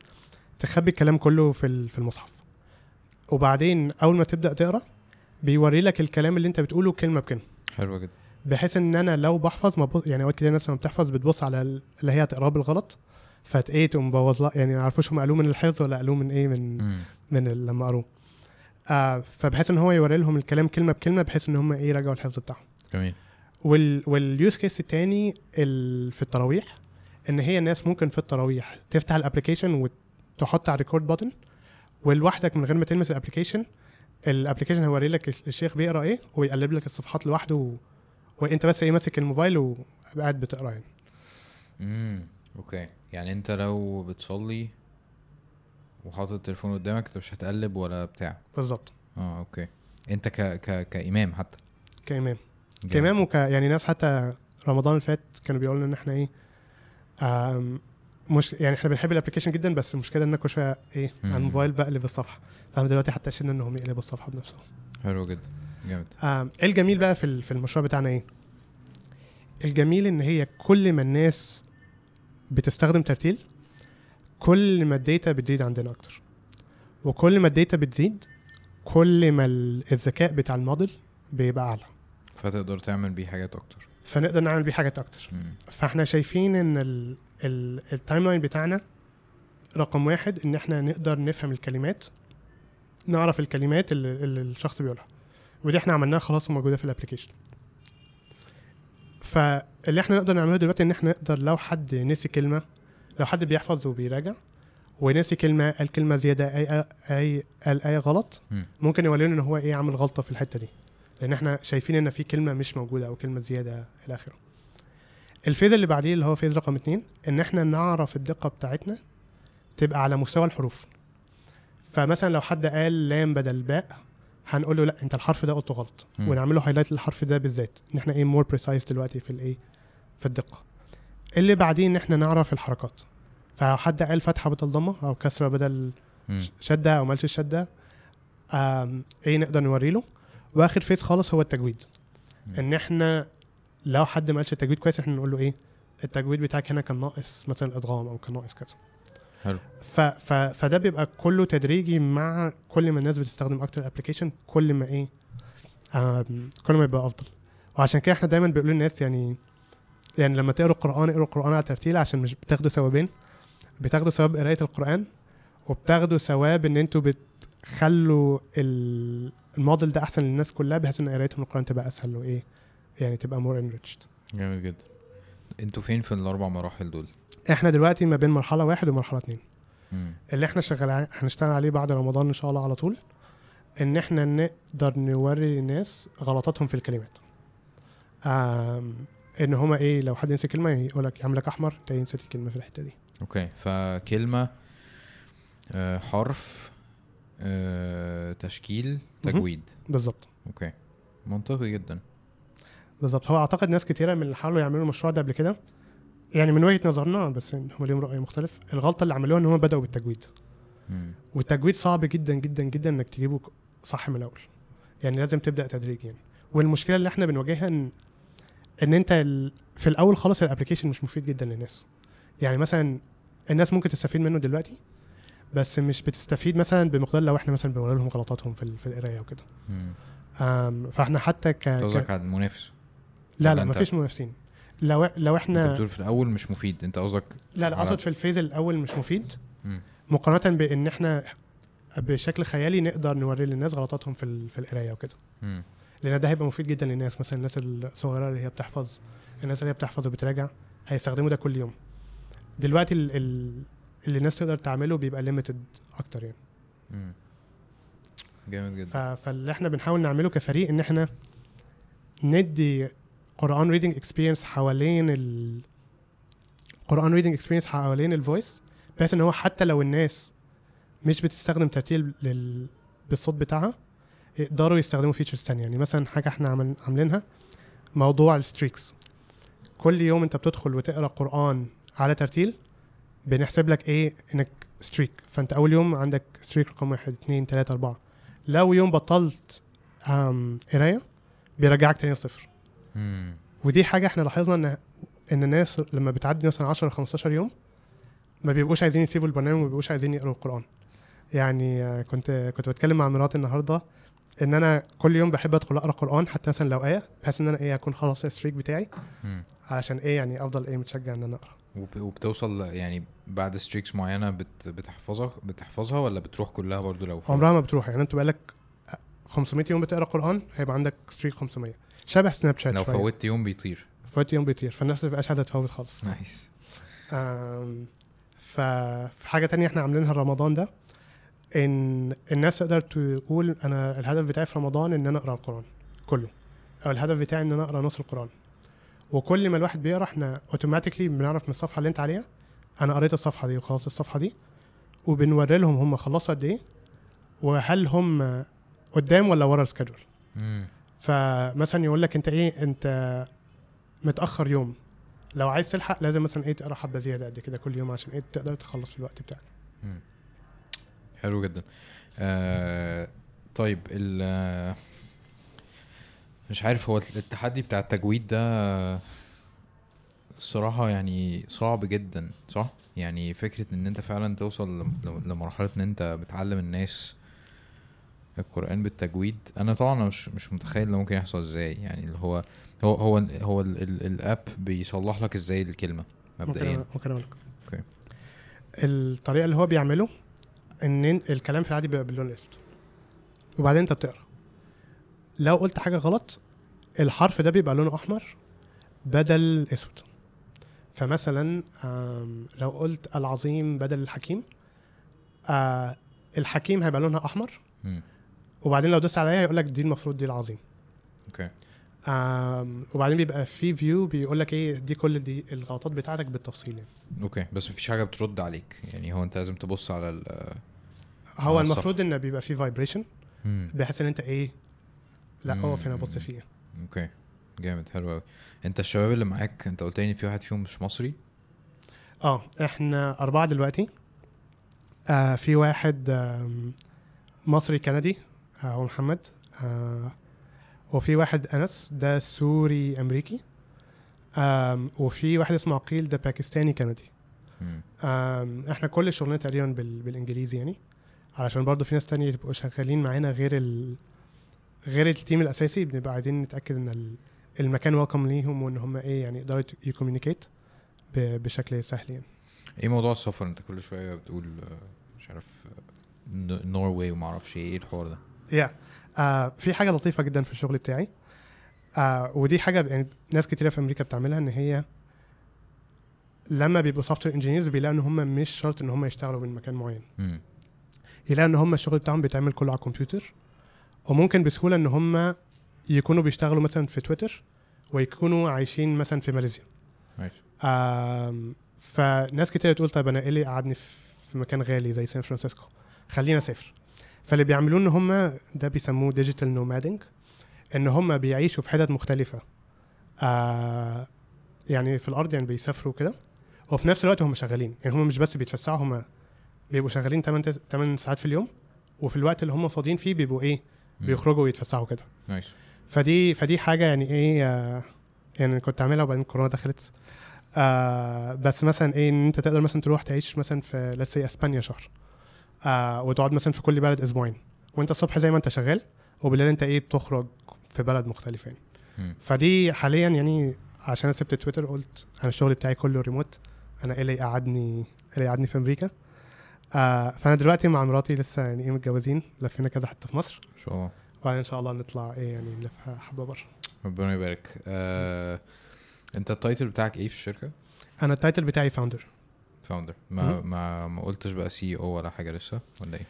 تخبي الكلام كله في في المصحف. وبعدين أول ما تبدأ تقرأ بيوري لك الكلام اللي انت بتقوله كلمة بكلمة. حلوة جدا. بحيث إن أنا لو بحفظ ما بص يعني أوقات كتير الناس لما بتحفظ بتبص على ال- اللي هي هتقراه بالغلط. فت إيه تقوم مبوظ لها يعني ما يعرفوش هم قالوه من الحفظ ولا قالوه من إيه من مم. من لما قروه. آه فبحيث إن هو يوري لهم الكلام كلمة بكلمة بحيث إن هم إيه يراجعوا الحفظ بتاعهم. جميل. وال وال use case التاني ال في التراويح إن هي الناس ممكن في التراويح تفتح ال application وتحط على record button ولوحدك من غير ما تلمس ال application ال application هيوري لك الشيخ بيقرأ إيه ويقلب لك الصفحات لوحده و... وإنت بس إيه ماسك الموبايل وقاعد بتقرأ يعني. امم okay. يعني إنت لو بتصلي وحاطط التليفون قدامك انت مش هتقلب ولا بتاع. بالظبط. آه okay. انت ك ك كإمام حتى. كإمام. كإمام وك يعني ناس حتى رمضان اللي فات كانوا بيقولوا لنا إن إحنا إيه آم مش يعني إحنا بنحب ال application جدا بس المشكلة إن كل شوية إيه على. الموبايل بقلب الصفحة. فانا دلوقتي حتى شلنا إنهم يقلبوا الصفحة بنفسهم. حلو جدا. جامد. إيه الجميل بقى في في المشروع بتاعنا إيه؟ الجميل إن هي كل ما الناس بتستخدم ترتيل كل ما ال data بتزيد عندنا أكتر. وكل ما ال data بتزيد كل ما ال- الذكاء بتاع الموديل بيبقى أعلى. فتقدر تعمل بيه حاجات أكتر. فنقدر نعمل بيه حاجات أكتر. مم. فإحنا شايفين إن ال- ال- ال timeline بتاعنا رقم واحد إن إحنا نقدر نفهم الكلمات نعرف الكلمات اللي, اللي الشخص بيقولها. ودي إحنا عملناها خلاص وموجودة في ال application فاللي إحنا نقدر نعمله دلوقتي إن إحنا نقدر لو حد نسي كلمة لو حد بيحفظ وبيراجع ونسي كلمة قال كلمة زيادة أي أي قال أي غلط مم. ممكن يورينا إن هو إيه عامل غلطة في الحتة دي. لأن إحنا شايفين إن في كلمة مش موجودة أو كلمة زيادة إلى آخره. ال phase اللي بعديه اللي هو phase رقم اتنين إن إحنا نعرف الدقة بتاعتنا تبقى على مستوى الحروف. فمثلا لو حد قال لام بدل باء هنقول له لا أنت الحرف ده قلته غلط. مم. ونعمل له highlight للحرف ده بالذات. إن إحنا إيه more precise دلوقتي في الإيه في الدقة. اللي بعدين ان إحنا نعرف الحركات. فلو حد قال فتحة بدل ضمه أو كسرة بدل. شدة أو ما قالش الشدة إيه نقدر نوري له؟ وآخر phase خالص هو التجويد. مم. إن إحنا لو حد ما قالش التجويد كويس إحنا نقول له إيه؟ التجويد بتاعك هنا كان ناقص مثلا الادغام أو كان ناقص كذا. حلو. ف ف فده بيبقى كله تدريجي مع كل ما الناس بتستخدم أكتر ال application كل ما إيه؟ كل ما يبقى أفضل. وعشان كده إحنا دايما بنقول للناس يعني يعني لما تقروا القرآن اقروا القرآن على ترتيل عشان مش بتاخدوا ثوابين. بتاخدوا ثواب قرايه القرآن وبتاخدوا ثواب إن أنتوا بتخلوا ال- الموديل ده أحسن للناس كلها بحيث إن قرايتهم القران تبقى أسهل وإيه يعني تبقى more enriched جامد جدا. أنتوا فين في الأربع مراحل دول؟ إحنا دلوقتي ما بين مرحلة واحد ومرحلة اتنين. مم. اللي إحنا شغال هنشتغل عليه بعد رمضان إن شاء الله على طول إن إحنا نقدر نوري الناس غلطاتهم في الكلمات. إن هما إيه لو حد ينسى كلمة يقول لك يعمل لك احمر انت نسيت الكلمة في الحتة دي. okay فكلمة آه، حرف آه، تشكيل. تجويد. بالظبط. okay منطقي جدا. بالظبط. هو أعتقد ناس كتيرة من اللي حاولوا يعملوا المشروع ده قبل كده يعني من وجهة نظرنا بس هم ليهم رأي مختلف الغلطة اللي عملوها إن هم بدأوا بالتجويد. مم. والتجويد صعب جدا جدا جدا إنك تجيبه صح من الأول. يعني لازم تبدأ تدريجي يعني والمشكلة اللي إحنا بنواجهها إن إن أنت. في الأول خالص الابلكيشن مش مفيد جدا للناس يعني مثلا الناس ممكن تستفيد منه دلوقتي بس مش بتستفيد مثلا بمقدار لو إحنا مثلا بنوري لهم غلطاتهم في. في القراية وكده فإحنا حتى ك... قصدك على المنافس لا لا مفيش منافسين لو لو أنت إحنا بتقول في الأول مش مفيد أنت قصدك لا لا أقصد في ال phase الأول مش مفيد مم. مقارنة بإن إحنا بشكل خيالي نقدر نوري للناس غلطاتهم في. في القراية وكده. لأن ده هيبقى مفيد جدا للناس مثلا الناس الصغيرة اللي هي بتحفظ الناس اللي هي بتحفظ وبتراجع هيستخدموا ده كل يوم. دلوقتي ال ال اللي الناس تقدر تعمله بيبقى limited أكتر يعني. جامد جدا. فاللي إحنا بنحاول نعمله كفريق إن إحنا ندي قرآن reading experience حوالين ال قرآن reading experience حوالين ال voice بحيث إن هو حتى لو الناس مش بتستخدم ترتيل لل... بالصوت بتاعها يقدروا يستخدموا features تانية. يعني مثلا حاجة إحنا عمل... عاملينها موضوع ال streaks كل يوم انت بتدخل وتقرأ قرآن على ترتيل بنحسب لك إيه؟ إنك streak فانت أول يوم عندك streak رقم واحد اتنين تلاتة أربعة. لو يوم بطلت قراية بيرجعك تاني لصفر. مم. ودي حاجة إحنا لاحظنا ان إن الناس لما بتعدي مثلا 10 15 يوم ما بيبقوش عايزين يسيبوا البرنامج وما بيبقوش عايزين يقروا القرآن. يعني كنت كنت بتكلم مع مراتي النهارده ان أنا كل يوم بحب ادخل اقرا قران حتى مثلا لو آية بحيث إن أنا إيه أكون خلاص ال streak بتاعي مم. علشان إيه يعني أفضل إيه متشجع إن أنا أقرأ. وب- وبتوصل يعني بعد streaks معينة بت بتحفظها بتحفظها ولا بتروح كلها برضو لو عمرها ما بتروح يعني أنت بقالك 500 يوم بتقرأ قرآن هيبقى عندك streak 500 شبه Snapchat لو. فوتت يوم بيطير. فوت يوم بيطير فالناس ما تبقاش عايزة تفوت خالص. nice آم، ف- في حاجة تانية إحنا عاملينها رمضان ده إن الناس تقدر تقول أنا الهدف بتاعي في رمضان إن أنا أقرأ القرآن كله أو الهدف بتاعي إن أنا أقرأ نص القرآن وكل ما الواحد بيقرأ إحنا automatically بنعرف من الصفحة اللي أنت عليها أنا قريت الصفحة دي وخلاص الصفحة دي وبنوري لهم هم خلصوا قد إيه وهل هم قدام ولا ورا السكادول. فمثلا يقول لك أنت إيه أنت متأخر يوم لو عايز تلحق لازم مثلا إيه تقرأ حبة زيادة قد كده كل يوم عشان إيه تقدر تخلص في الوقت بتاعك. حلو جدا. آه طيب ال مش عارف هو التحدي بتاع التجويد ده الصراحة يعني صعب جدا صح؟ يعني فكرة إن أنت فعلا توصل لم- لم- لمرحلة إن أنت بتعلم الناس القرآن بالتجويد. أنا طبعا مش مش متخيل ده ممكن يحصل إزاي. يعني اللي هو هو هو هو ال- ال- الأب بيصلح لك إزاي الكلمة مبدئيا. ممكن أقول لك. أوكي. الطريقة اللي هو بيعمله إن الكلام في العادي بيبقى باللون الأسود. وبعدين أنت بتقرأ. لو قلت حاجة غلط الحرف ده بيبقى لونه أحمر بدل أسود. فمثلا لو قلت العظيم بدل الحكيم آه، الحكيم هيبقى لونها أحمر. وبعدين لو دوست عليها هيقول لك دي المفروض دي العظيم. okay. آم، وبعدين بيبقى في view بيقول لك إيه دي كل دي الغلطات بتاعتك بالتفصيل يعني. okay. بس مفيش حاجة بترد عليك. يعني هو أنت لازم تبص على ال هو. المفروض إن بيبقى فيه vibration. بحيث إن أنت إيه لأ. أقف هنا بص فيه. okay. جامد. حلو قوي أنت الشباب اللي معاك أنت قلت لي في واحد فيهم مش مصري؟ آه إحنا أربعة دلوقتي. آه في واحد آم، مصري كندي آه هو محمد. آه وفي واحد أنس ده سوري أمريكي. آم وفي واحد اسمه عقيل ده باكستاني كندي. آم إحنا كل شغلنا تقريبا بال بالإنجليزي يعني. علشان برضو في ناس تانية يبقوا شغالين معانا غير ال غير التيم الأساسي بنبقى عايزين نتأكد إن ال- المكان ويلكم ليهم وإن هم إيه يعني يقدروا يكوميونيكيت بشكل سهل يعني. إيه موضوع السفر؟ أنت كل شوية بتقول مش عارف ن- نروي وما أعرفش إيه إيه الحوار ده؟ يا آه في حاجة لطيفة جدا في الشغل بتاعي. آه ودي حاجة يعني ناس كتيرة في أمريكا بتعملها إن هي لما بيبقوا software engineers بيلاقوا إن هم مش شرط إن هم يشتغلوا من مكان معين. يلاقوا إن هم الشغل بتاعهم بيتعمل كله على الكمبيوتر وممكن بسهولة إن هم يكونوا بيشتغلوا مثلا في تويتر ويكونوا عايشين مثلا في ماليزيا. ماشي. فناس كتير تقول طيب أنا إيه اللي قعدني في في مكان غالي زي سان فرانسيسكو؟ خلينا أسافر. فاللي بيعملوه إن هم ده بيسموه digital nomading إن هم بيعيشوا في حتت مختلفة. آه يعني في الأرض يعني بيسافروا كده وفي نفس الوقت هم شغالين. يعني هم مش بس بيتفسحوا هم بيبقوا شغالين 8 8 ساعات في اليوم وفي الوقت اللي هم فاضيين فيه بيبقوا إيه. بيخرجوا ويتفسحوا كده. نايس. فدي فدي حاجة يعني إيه آه يعني كنت عاملها وبعدين الكورونا دخلت. آه بس مثلا إيه إن أنت تقدر مثلا تروح تعيش مثلا في say أسبانيا شهر. آه وتقعد مثلا في كل بلد أسبوعين. وأنت الصبح زي ما أنت شغال وبالليل أنت إيه بتخرج في بلد مختلف يعني. فدي حاليا يعني عشان أنا سبت تويتر قلت أنا الشغل بتاعي كله ريموت أنا إيه اللي قعدني اللي قعدني في أمريكا. آه فأنا دلوقتي مع مراتي لسه يعني إيه متجوزين لفينا كذا حتة في مصر. إن شاء الله. وبعدين إن شاء الله نطلع إيه يعني نلف حبة بره. ربنا يبارك. آه، أنت ال title بتاعك إيه في الشركة؟ أنا ال title بتاعي founder founder ما. ما ما قلتش بقى CEO ولا حاجة لسه ولا إيه؟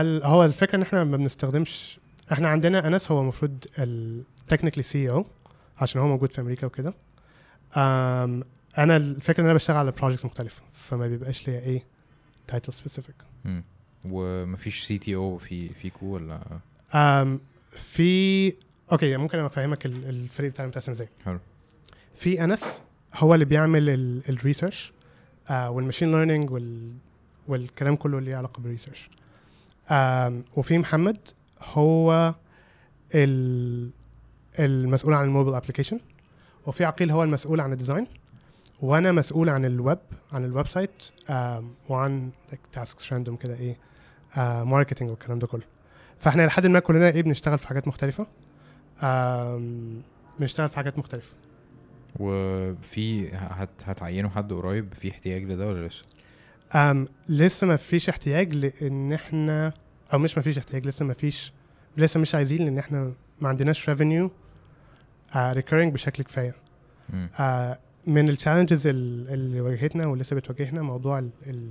ال- هو الفكرة إن إحنا ما بنستخدمش إحنا عندنا أنس هو المفروض ال technically CEO عشان هو موجود في أمريكا وكده. أنا الفكرة إن أنا بشتغل على projects مختلفة فما بيبقاش ليا إيه title specific. ومفيش CTO في فيكو ولا؟ أم في okay ممكن أفهمك ال- الفريق بتاعنا متقسم إزاي. حلو. في أنس هو اللي بيعمل ال research وال machine learning وال والكلام كله اللي علاقة بال research وفي محمد هو ال- المسؤول عن ال mobile application وفي عقيل هو المسؤول عن ال design وأنا مسؤول عن الويب عن ال website وعن tasks random كده إيه marketing والكلام ده كله. فاحنا لحد ما كلنا إيه بنشتغل في حاجات مختلفة. بنشتغل في حاجات مختلفة. وفي هت هتعينوا حد قريب في احتياج لده ولا لسه؟ أم لسه ما فيش احتياج لأن إحنا أو مش ما فيش احتياج لسه ما فيش لسه مش عايزين لأن إحنا ما عندناش revenue recurring بشكل كفاية. آه من ال challenges اللي واجهتنا ولسه بتواجهنا موضوع ال ال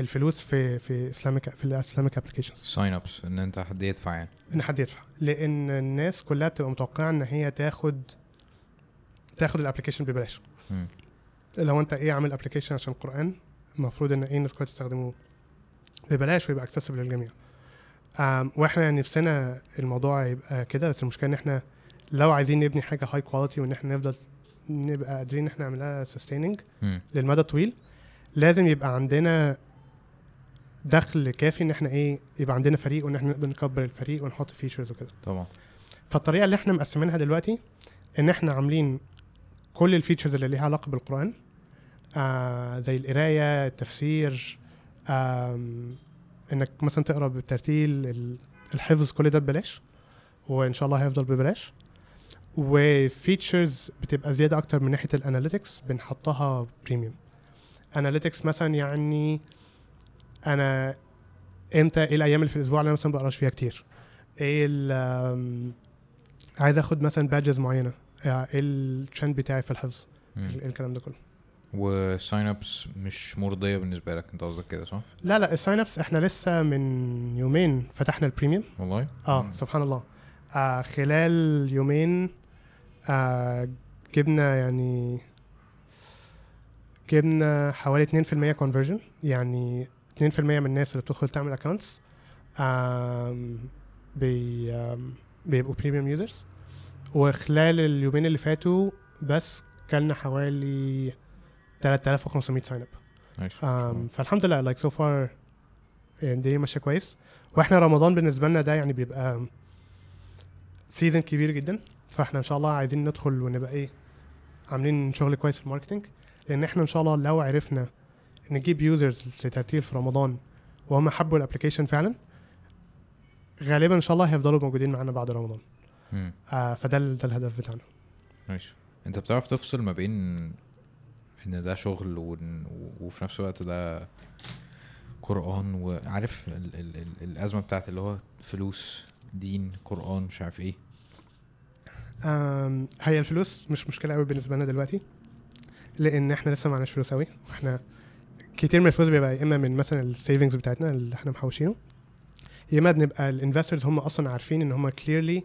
الفلوس في في Islamic في ال Islamic applications sign ups إن أنت حد يدفع يعني. إن حد يدفع. لأن الناس كلها بتبقى متوقعة إن هي تاخد تاخد ال application ببلاش. لو أنت إيه عامل application عشان القرآن المفروض إن إيه الناس كلها تستخدمه ببلاش ويبقى accessible للجميع. وإحنا يعني نفسنا الموضوع يبقى كده بس المشكلة إن إحنا لو عايزين نبني حاجة high quality وإن إحنا نفضل نبقى قادرين إحنا نعملها sustaining. للمدى الطويل لازم يبقى عندنا دخل كافي إن إحنا إيه يبقى عندنا فريق وإن إحنا نقدر نكبر الفريق ونحط features وكده. طبعا. فالطريقة اللي إحنا مقسمينها دلوقتي إن إحنا عاملين كل ال features اللي ليها علاقة بالقرآن آه زي القراية التفسير آم إنك مثلا تقرأ بالترتيل ال- الحفظ كل ده ببلاش وإن شاء الله هيفضل ببلاش. و features بتبقى زيادة أكتر من ناحية ال analytics بنحطها premium analytics مثلا يعني أنا إمتى إيه الأيام اللي في الأسبوع اللي أنا مثلا بقراش فيها كتير؟ إيه عايز آخد مثلا badges معينة. آه، إيه الترند بتاعي في الحفظ. ال- الكلام ده كله. و sign ups مش مرضية بالنسبة لك؟ أنت قصدك كده صح؟ لا لا ال sign ups إحنا لسه من يومين فتحنا ال premium والله؟ آه مم. سبحان الله. آه خلال يومين آه جبنا يعني جبنا حوالي 2% conversion يعني 2% من الناس اللي بتدخل تعمل accounts بي بيبقوا premium users وخلال اليومين اللي فاتوا بس كان لنا حوالي 3500 sign up فالحمد لله like so far يعني دي ماشية كويس. وإحنا رمضان بالنسبة لنا ده يعني بيبقى season كبير جدا. فاحنا إن شاء الله عايزين ندخل ونبقى إيه عاملين شغل كويس في ال marketing لأن إحنا إن شاء الله لو عرفنا نجيب users لترتيل في رمضان وهم حبوا ال application فعلا غالبا إن شاء الله هيفضلوا موجودين معانا بعد رمضان. مم. آه فده ده الهدف بتاعنا. ماشي. أنت بتعرف تفصل ما بين إن ده شغل وإن- وفي نفس الوقت ده قرآن وعارف ال ال ال الأزمة بتاعت اللي هو فلوس دين قرآن مش عارف إيه. هي الفلوس مش مشكلة قوي بالنسبة لنا دلوقتي لأن إحنا لسه معناش فلوس قوي إحنا كتير من الفلوس بيبقى يا إما من مثلا ال savings بتاعتنا اللي إحنا محوشينه يا إما بنبقى ال investors هم أصلا عارفين إن هم clearly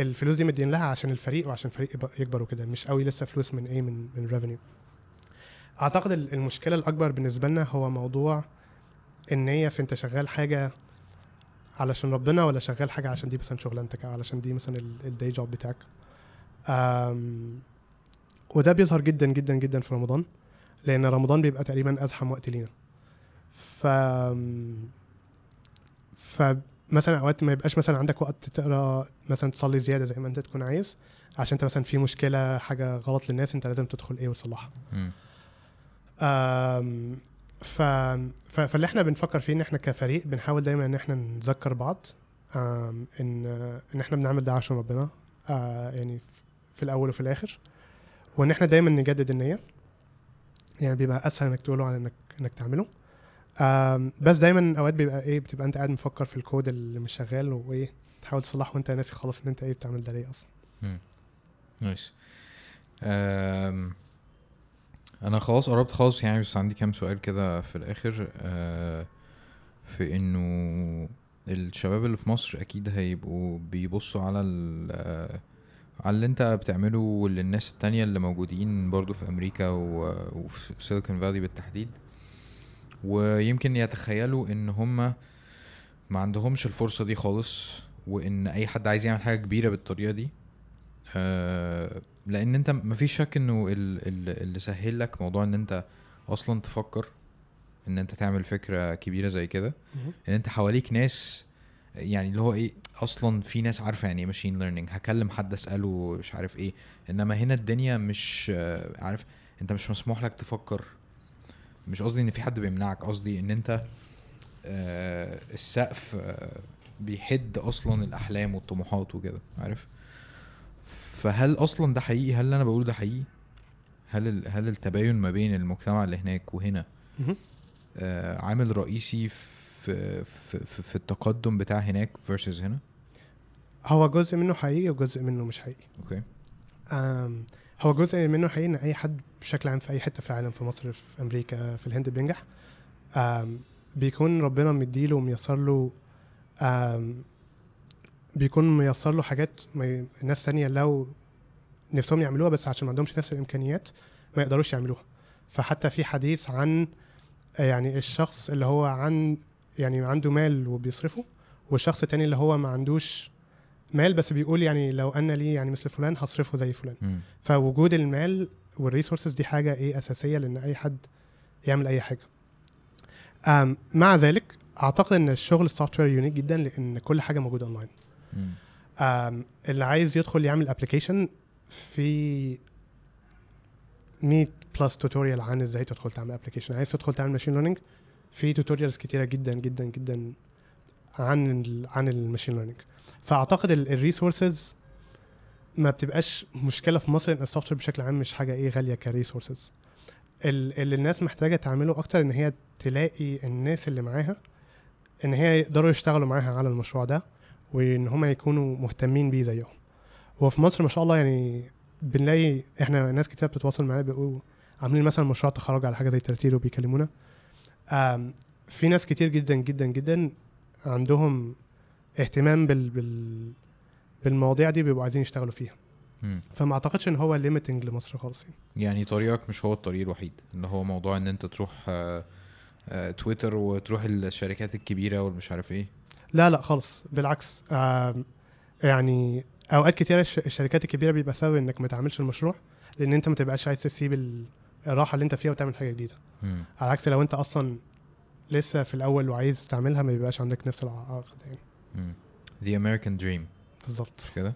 الفلوس دي مدينها لنا عشان الفريق وعشان الفريق يكبر وكده مش قوي لسه فلوس من إيه من من revenue أعتقد ال- المشكلة الأكبر بالنسبة لنا هو موضوع هي في أنت شغال حاجة علشان ربنا ولا شغال حاجة عشان دي مثلا شغلانتك أو علشان دي مثلا الداي جوب بتاعك؟ وده بيظهر جدا جدا جدا في رمضان لأن رمضان بيبقى تقريبا أزحم وقت لينا. ف فمثلا أوقات ما يبقاش مثلا عندك وقت تقرأ مثلا تصلي زيادة زي ما أنت تكون عايز عشان أنت مثلا في مشكلة حاجة غلط للناس أنت لازم تدخل إيه وتصلحها. ف... ف... فاللي إحنا بنفكر فيه إن إحنا كفريق بنحاول دايما إن إحنا نذكر بعض إن إن إحنا بنعمل ده عشان ربنا آه، يعني في الأول وفي الآخر وإن إحنا دايما نجدد النية. يعني بيبقى أسهل إنك تقوله عن إنك إنك تعمله. بس دايما أوقات بيبقى إيه بتبقى أنت قاعد مفكر في الكود اللي مش شغال وإيه تحاول تصلحه وأنت ناسي خالص إن أنت إيه بتعمل ده ليه أصلا. أم، أنا خلاص قربت خالص يعني بس عندي كام سؤال كده في الآخر أه، في إنه الشباب اللي في مصر أكيد هيبقوا بيبصوا على آه، على اللي أنت بتعمله والناس التانية اللي موجودين برضو في أمريكا وفي سيليكون فالي بالتحديد. ويمكن يتخيلوا إن هم ما عندهمش الفرصة دي خالص وإن أي حد عايز يعمل حاجة كبيرة بالطريقة دي آه، لأن انت مفيش شك انه ال- ال- اللي سهل لك موضوع ان انت أصلا تفكر ان انت تعمل فكرة كبيرة زي كده. ان انت حواليك ناس يعني اللي هو إيه أصلا في ناس عارفة يعني إيه ماشين ليرنينج هكلم حد اسأله مش عارف إيه. انما هنا الدنيا مش عارف انت مش مسموح لك تفكر. مش قصدي ان في حد بيمنعك قصدي ان انت آه، السقف آه، بيحد أصلا الأحلام والطموحات وكده عارف؟ فهل أصلا ده حقيقي؟ هل اللي أنا بقوله ده حقيقي؟ هل ال- هل التباين ما بين المجتمع اللي هناك وهنا. آه عامل رئيسي في في, في, التقدم بتاع هناك versus هنا؟ هو جزء منه حقيقي وجزء منه مش حقيقي. أوكي. أم، هو جزء منه حقيقي إن أي حد بشكل عام في أي حتة في العالم في مصر في أمريكا في الهند بينجح. أم، بيكون ربنا مديله وميسر له بيكون ميسر له حاجات الناس تانية لو نفسهم يعملوها بس عشان ما عندهمش نفس الإمكانيات ما يقدروش يعملوها. فحتى في حديث عن يعني الشخص اللي هو عن يعني عنده مال وبيصرفه والشخص التاني اللي هو ما عندوش مال بس بيقول يعني لو أن لي يعني مثل فلان هصرفه زي فلان. مم. فوجود المال وال resources دي حاجة إيه أساسية لأن أي حد يعمل أي حاجة. مع ذلك أعتقد إن الشغل ال software unique جدا لأن كل حاجة موجودة اونلاين اللي عايز يدخل يعمل application في 100 plus tutorial عن إزاي تدخل تعمل application عايز تدخل تعمل machine learning في tutorials كتيرة جدا جدا جدا عن عن ال machine learning فأعتقد ال resources ما بتبقاش مشكلة في مصر ان ال software بشكل عام مش حاجة إيه غالية ك resources اللي الناس محتاجة تعمله أكتر إن هي تلاقي الناس اللي معاها إن هي يقدروا يشتغلوا معاها على المشروع ده. وإن هم يكونوا مهتمين بيه زيهم. وفي مصر ما شاء الله يعني بنلاقي إحنا ناس كتير بتتواصل معانا بيقولوا عاملين مثلا مشروع تخرج على حاجة زي ترتيل وبيكلمونا. في ناس كتير جدا جدا جدا عندهم اهتمام بال, بال بالمواضيع دي بيبقوا عايزين يشتغلوا فيها. مم. فما أعتقدش إن هو ليميتنج لمصر خالص يعني. يعني طريقك مش هو الطريق الوحيد. اللي هو موضوع إن أنت تروح آه، آه، تويتر وتروح الشركات الكبيرة والمش عارف إيه. لا لا خالص بالعكس يعني أوقات كتيره الش- الشركات الكبيرة بيبقى سبب إنك ما تعملش المشروع لأن أنت ما تبقاش عايز تسيب ال- الراحة اللي أنت فيها وتعمل حاجة جديدة. مم. على عكس لو أنت أصلا لسه في الأول وعايز تعملها ما بيبقاش عندك نفس العقد يعني. The American Dream. بالظبط. مش كده؟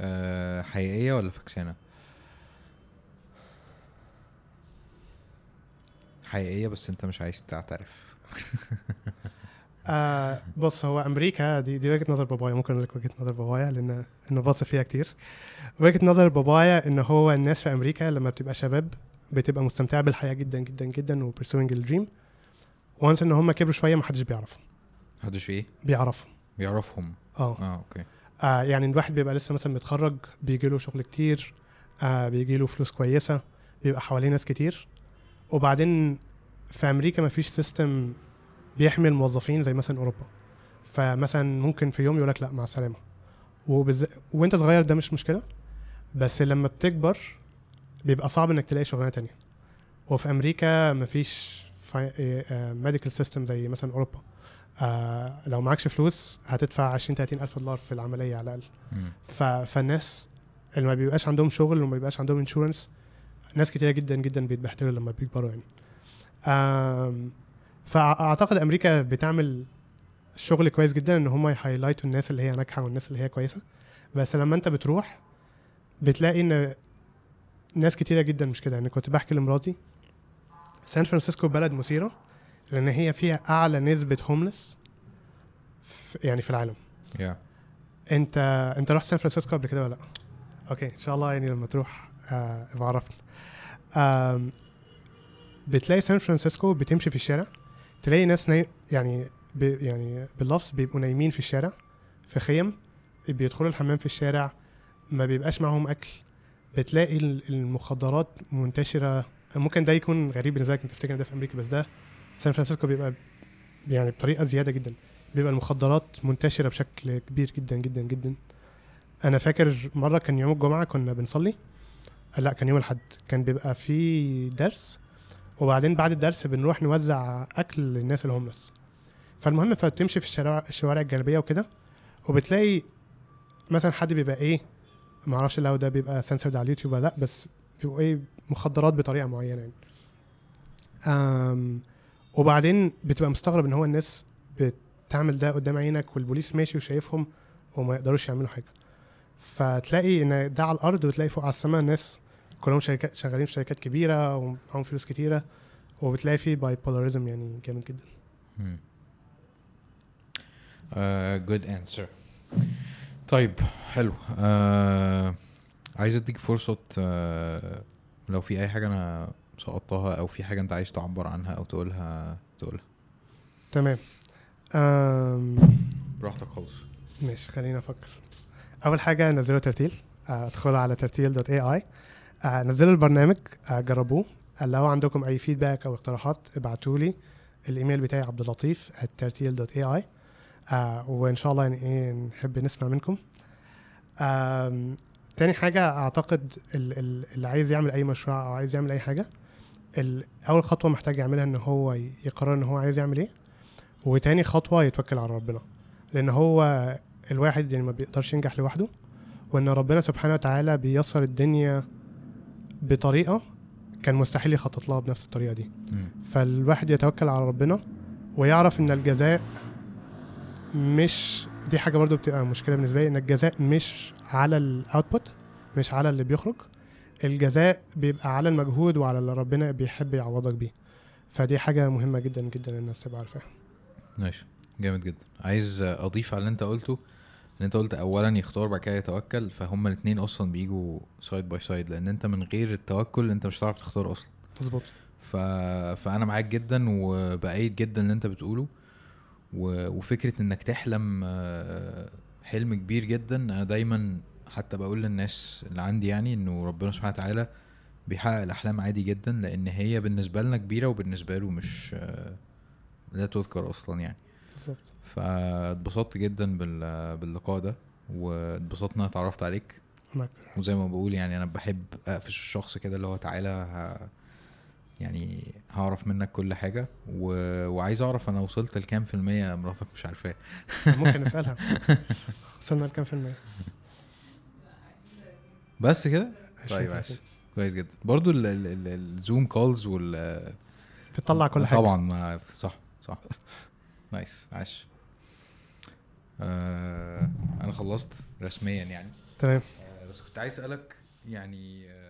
آه حقيقية ولا فكسانة؟ حقيقية بس أنت مش عايز تعترف. آه بص هو أمريكا دي دي وجهة نظر بابايا. ممكن أقول لك وجهة نظر بابايا لأن إنه باص فيها كتير. وجهة نظر بابايا إن هو الناس في أمريكا لما بتبقى شباب بتبقى مستمتعة بالحياة جدا جدا جدا و pursuing the dream و once إن هم كبروا شوية ما حدش بيعرفهم. محدش إيه بيعرفوا بيعرفهم؟ آه. آه okay. آه يعني الواحد بيبقى لسه مثلا متخرج بيجي له شغل كتير آه بيجي له فلوس كويسة بيبقى حواليه ناس كتير. وبعدين في أمريكا ما فيش system بيحمي الموظفين زي مثلا أوروبا. فمثلا ممكن في يوم يقول لك لا مع السلامة. وبز... وانت صغير ده مش مشكلة بس لما بتكبر بيبقى صعب إنك تلاقي شغلانة تانية. وفي أمريكا مفيش medical system زي مثلا أوروبا. آه لو معكش فلوس هتدفع 20 30 ألف دولار في العملية على الأقل. ف... فالناس اللي ما بيبقاش عندهم شغل وما بيبقاش عندهم insurance ناس كتيرة جدا جدا بيتبهدلوا لما بيكبروا يعني. آم، فأعتقد أمريكا بتعمل شغل كويس جدا إن هم ي highlight وا الناس اللي هي ناجحة والناس اللي هي كويسة. بس لما أنت بتروح بتلاقي إن ناس كتيرة جدا مش كده. يعني كنت بحكي لمراتي سان فرانسيسكو بلد مثيرة لأن هي فيها أعلى نسبة homeless يعني في العالم. يا أنت أنت رحت سان فرانسيسكو قبل كده ولا لأ؟ okay. إن شاء الله يعني لما تروح آه آم، بتلاقي سان فرانسيسكو بتمشي في الشارع. تلاقي ناس ناي... يعني ب... يعني باللفظ بيبقوا نايمين في الشارع في خيم بيدخلوا الحمام في الشارع ما بيبقاش معاهم أكل. بتلاقي ال- المخدرات منتشرة. ممكن ده يكون غريب بالنسبة لك انت تفتكر ده في أمريكا بس ده سان فرانسيسكو بيبقى يعني بطريقة زيادة جدا. بيبقى المخدرات منتشرة بشكل كبير جدا جدا جدا. أنا فاكر مرة كان يوم الجمعة كنا بنصلي. لأ كان يوم الأحد. كان بيبقى في درس وبعدين بعد الدرس بنروح نوزع أكل للناس الهوملس فالمهم فتمشي في الشوارع الشوارع الجانبية وكده وبتلاقي مثلا حد بيبقى إيه ما أعرفش لو ده بيبقى سنسورد على اليوتيوب ولا لأ بس بيبقوا إيه مخدرات بطريقة معينة يعني. أم وبعدين بتبقى مستغرب إن هو الناس بتعمل ده قدام عينك والبوليس ماشي وشايفهم وما يقدروش يعملوا حاجة. فتلاقي إن ده على الأرض وتلاقي فوق على السماء ناس كلهم شركات شغالين في شركات كبيرة ومعاهم فلوس كتيرة وبتلاقي فيه باي بولاريزم يعني جامد جدا. مم. آه good answer. طيب حلو. آه عايز أديك فرصة آه لو في أي حاجة أنا سقطتها أو في حاجة أنت عايز تعبر عنها أو تقولها تقولها. تمام. براحتك خالص. ماشي خلينا أفكر. أول حاجة نزلوا ترتيل. آه، ادخلوا على ترتيل dot ai نزلوا البرنامج آه، جربوه. لو عندكم أي feedback أو اقتراحات ابعتوا لي. الإيميل بتاعي عبد اللطيف ai وإن شاء الله يعني إيه نحب نسمع منكم. تاني حاجة أعتقد ال- ال- اللي عايز يعمل أي مشروع أو عايز يعمل أي حاجة أول خطوة محتاج يعملها إن هو يقرر إن هو عايز يعمل إيه. وتاني خطوة يتوكل على ربنا. لأن هو الواحد يعني ما بيقدرش ينجح لوحده وإن ربنا سبحانه وتعالى بيسر الدنيا بطريقة كان مستحيل يخطط لها بنفس الطريقة دي. مم. فالواحد يتوكل على ربنا ويعرف إن الجزاء مش دي حاجة برضو بتبقى مشكلة بالنسبة لي إن الجزاء مش على الاوتبوت مش على اللي بيخرج. الجزاء بيبقى على المجهود وعلى اللي ربنا بيحب يعوضك بيه. فدي حاجة مهمة جدا جدا الناس تبقى عارفاها. ماشي. جامد جدا. عايز أضيف على اللي أنت قلته؟ إن أنت قلت اولا يختار بعد كده يتوكل فهما الاثنين أصلا بيجوا side by side لأن أنت من غير التوكل أنت مش هتعرف تختار أصلا. مظبوط. ف... فأنا معاك جدا وبأيد جدا اللي أنت بتقوله. و... وفكرة إنك تحلم آه، حلم كبير جدا أنا دايما حتى بقول للناس اللي عندي يعني إنه ربنا سبحانه وتعالى بيحقق الأحلام عادي جدا لأن هي بالنسبة لنا كبيرة وبالنسبة له مش آه، لا تذكر أصلا يعني. بالظبط. فاتبسطت جدا بال... باللقاء ده واتبسطت ان أنا اتعرفت عليك. أنا أكتر. وزي ما بقول يعني أنا بحب أقفش الشخص كده اللي هو تعالى ه... يعني هعرف منك كل حاجة. و... وعايز أعرف أنا وصلت لكام في المية مراتك مش عارفاه. ممكن نسألها. وصلنا لكام في المية؟ بس كده؟ 20 طيب 30. عاش. كويس جدا. برضو ال- ال- ال- ال Zoom calls وال بتطلع كل حاجة. طبعا ما صح صح. nice عاش. آه أنا خلصت رسميا يعني. تمام. آه بس كنت عايز أسألك يعني آه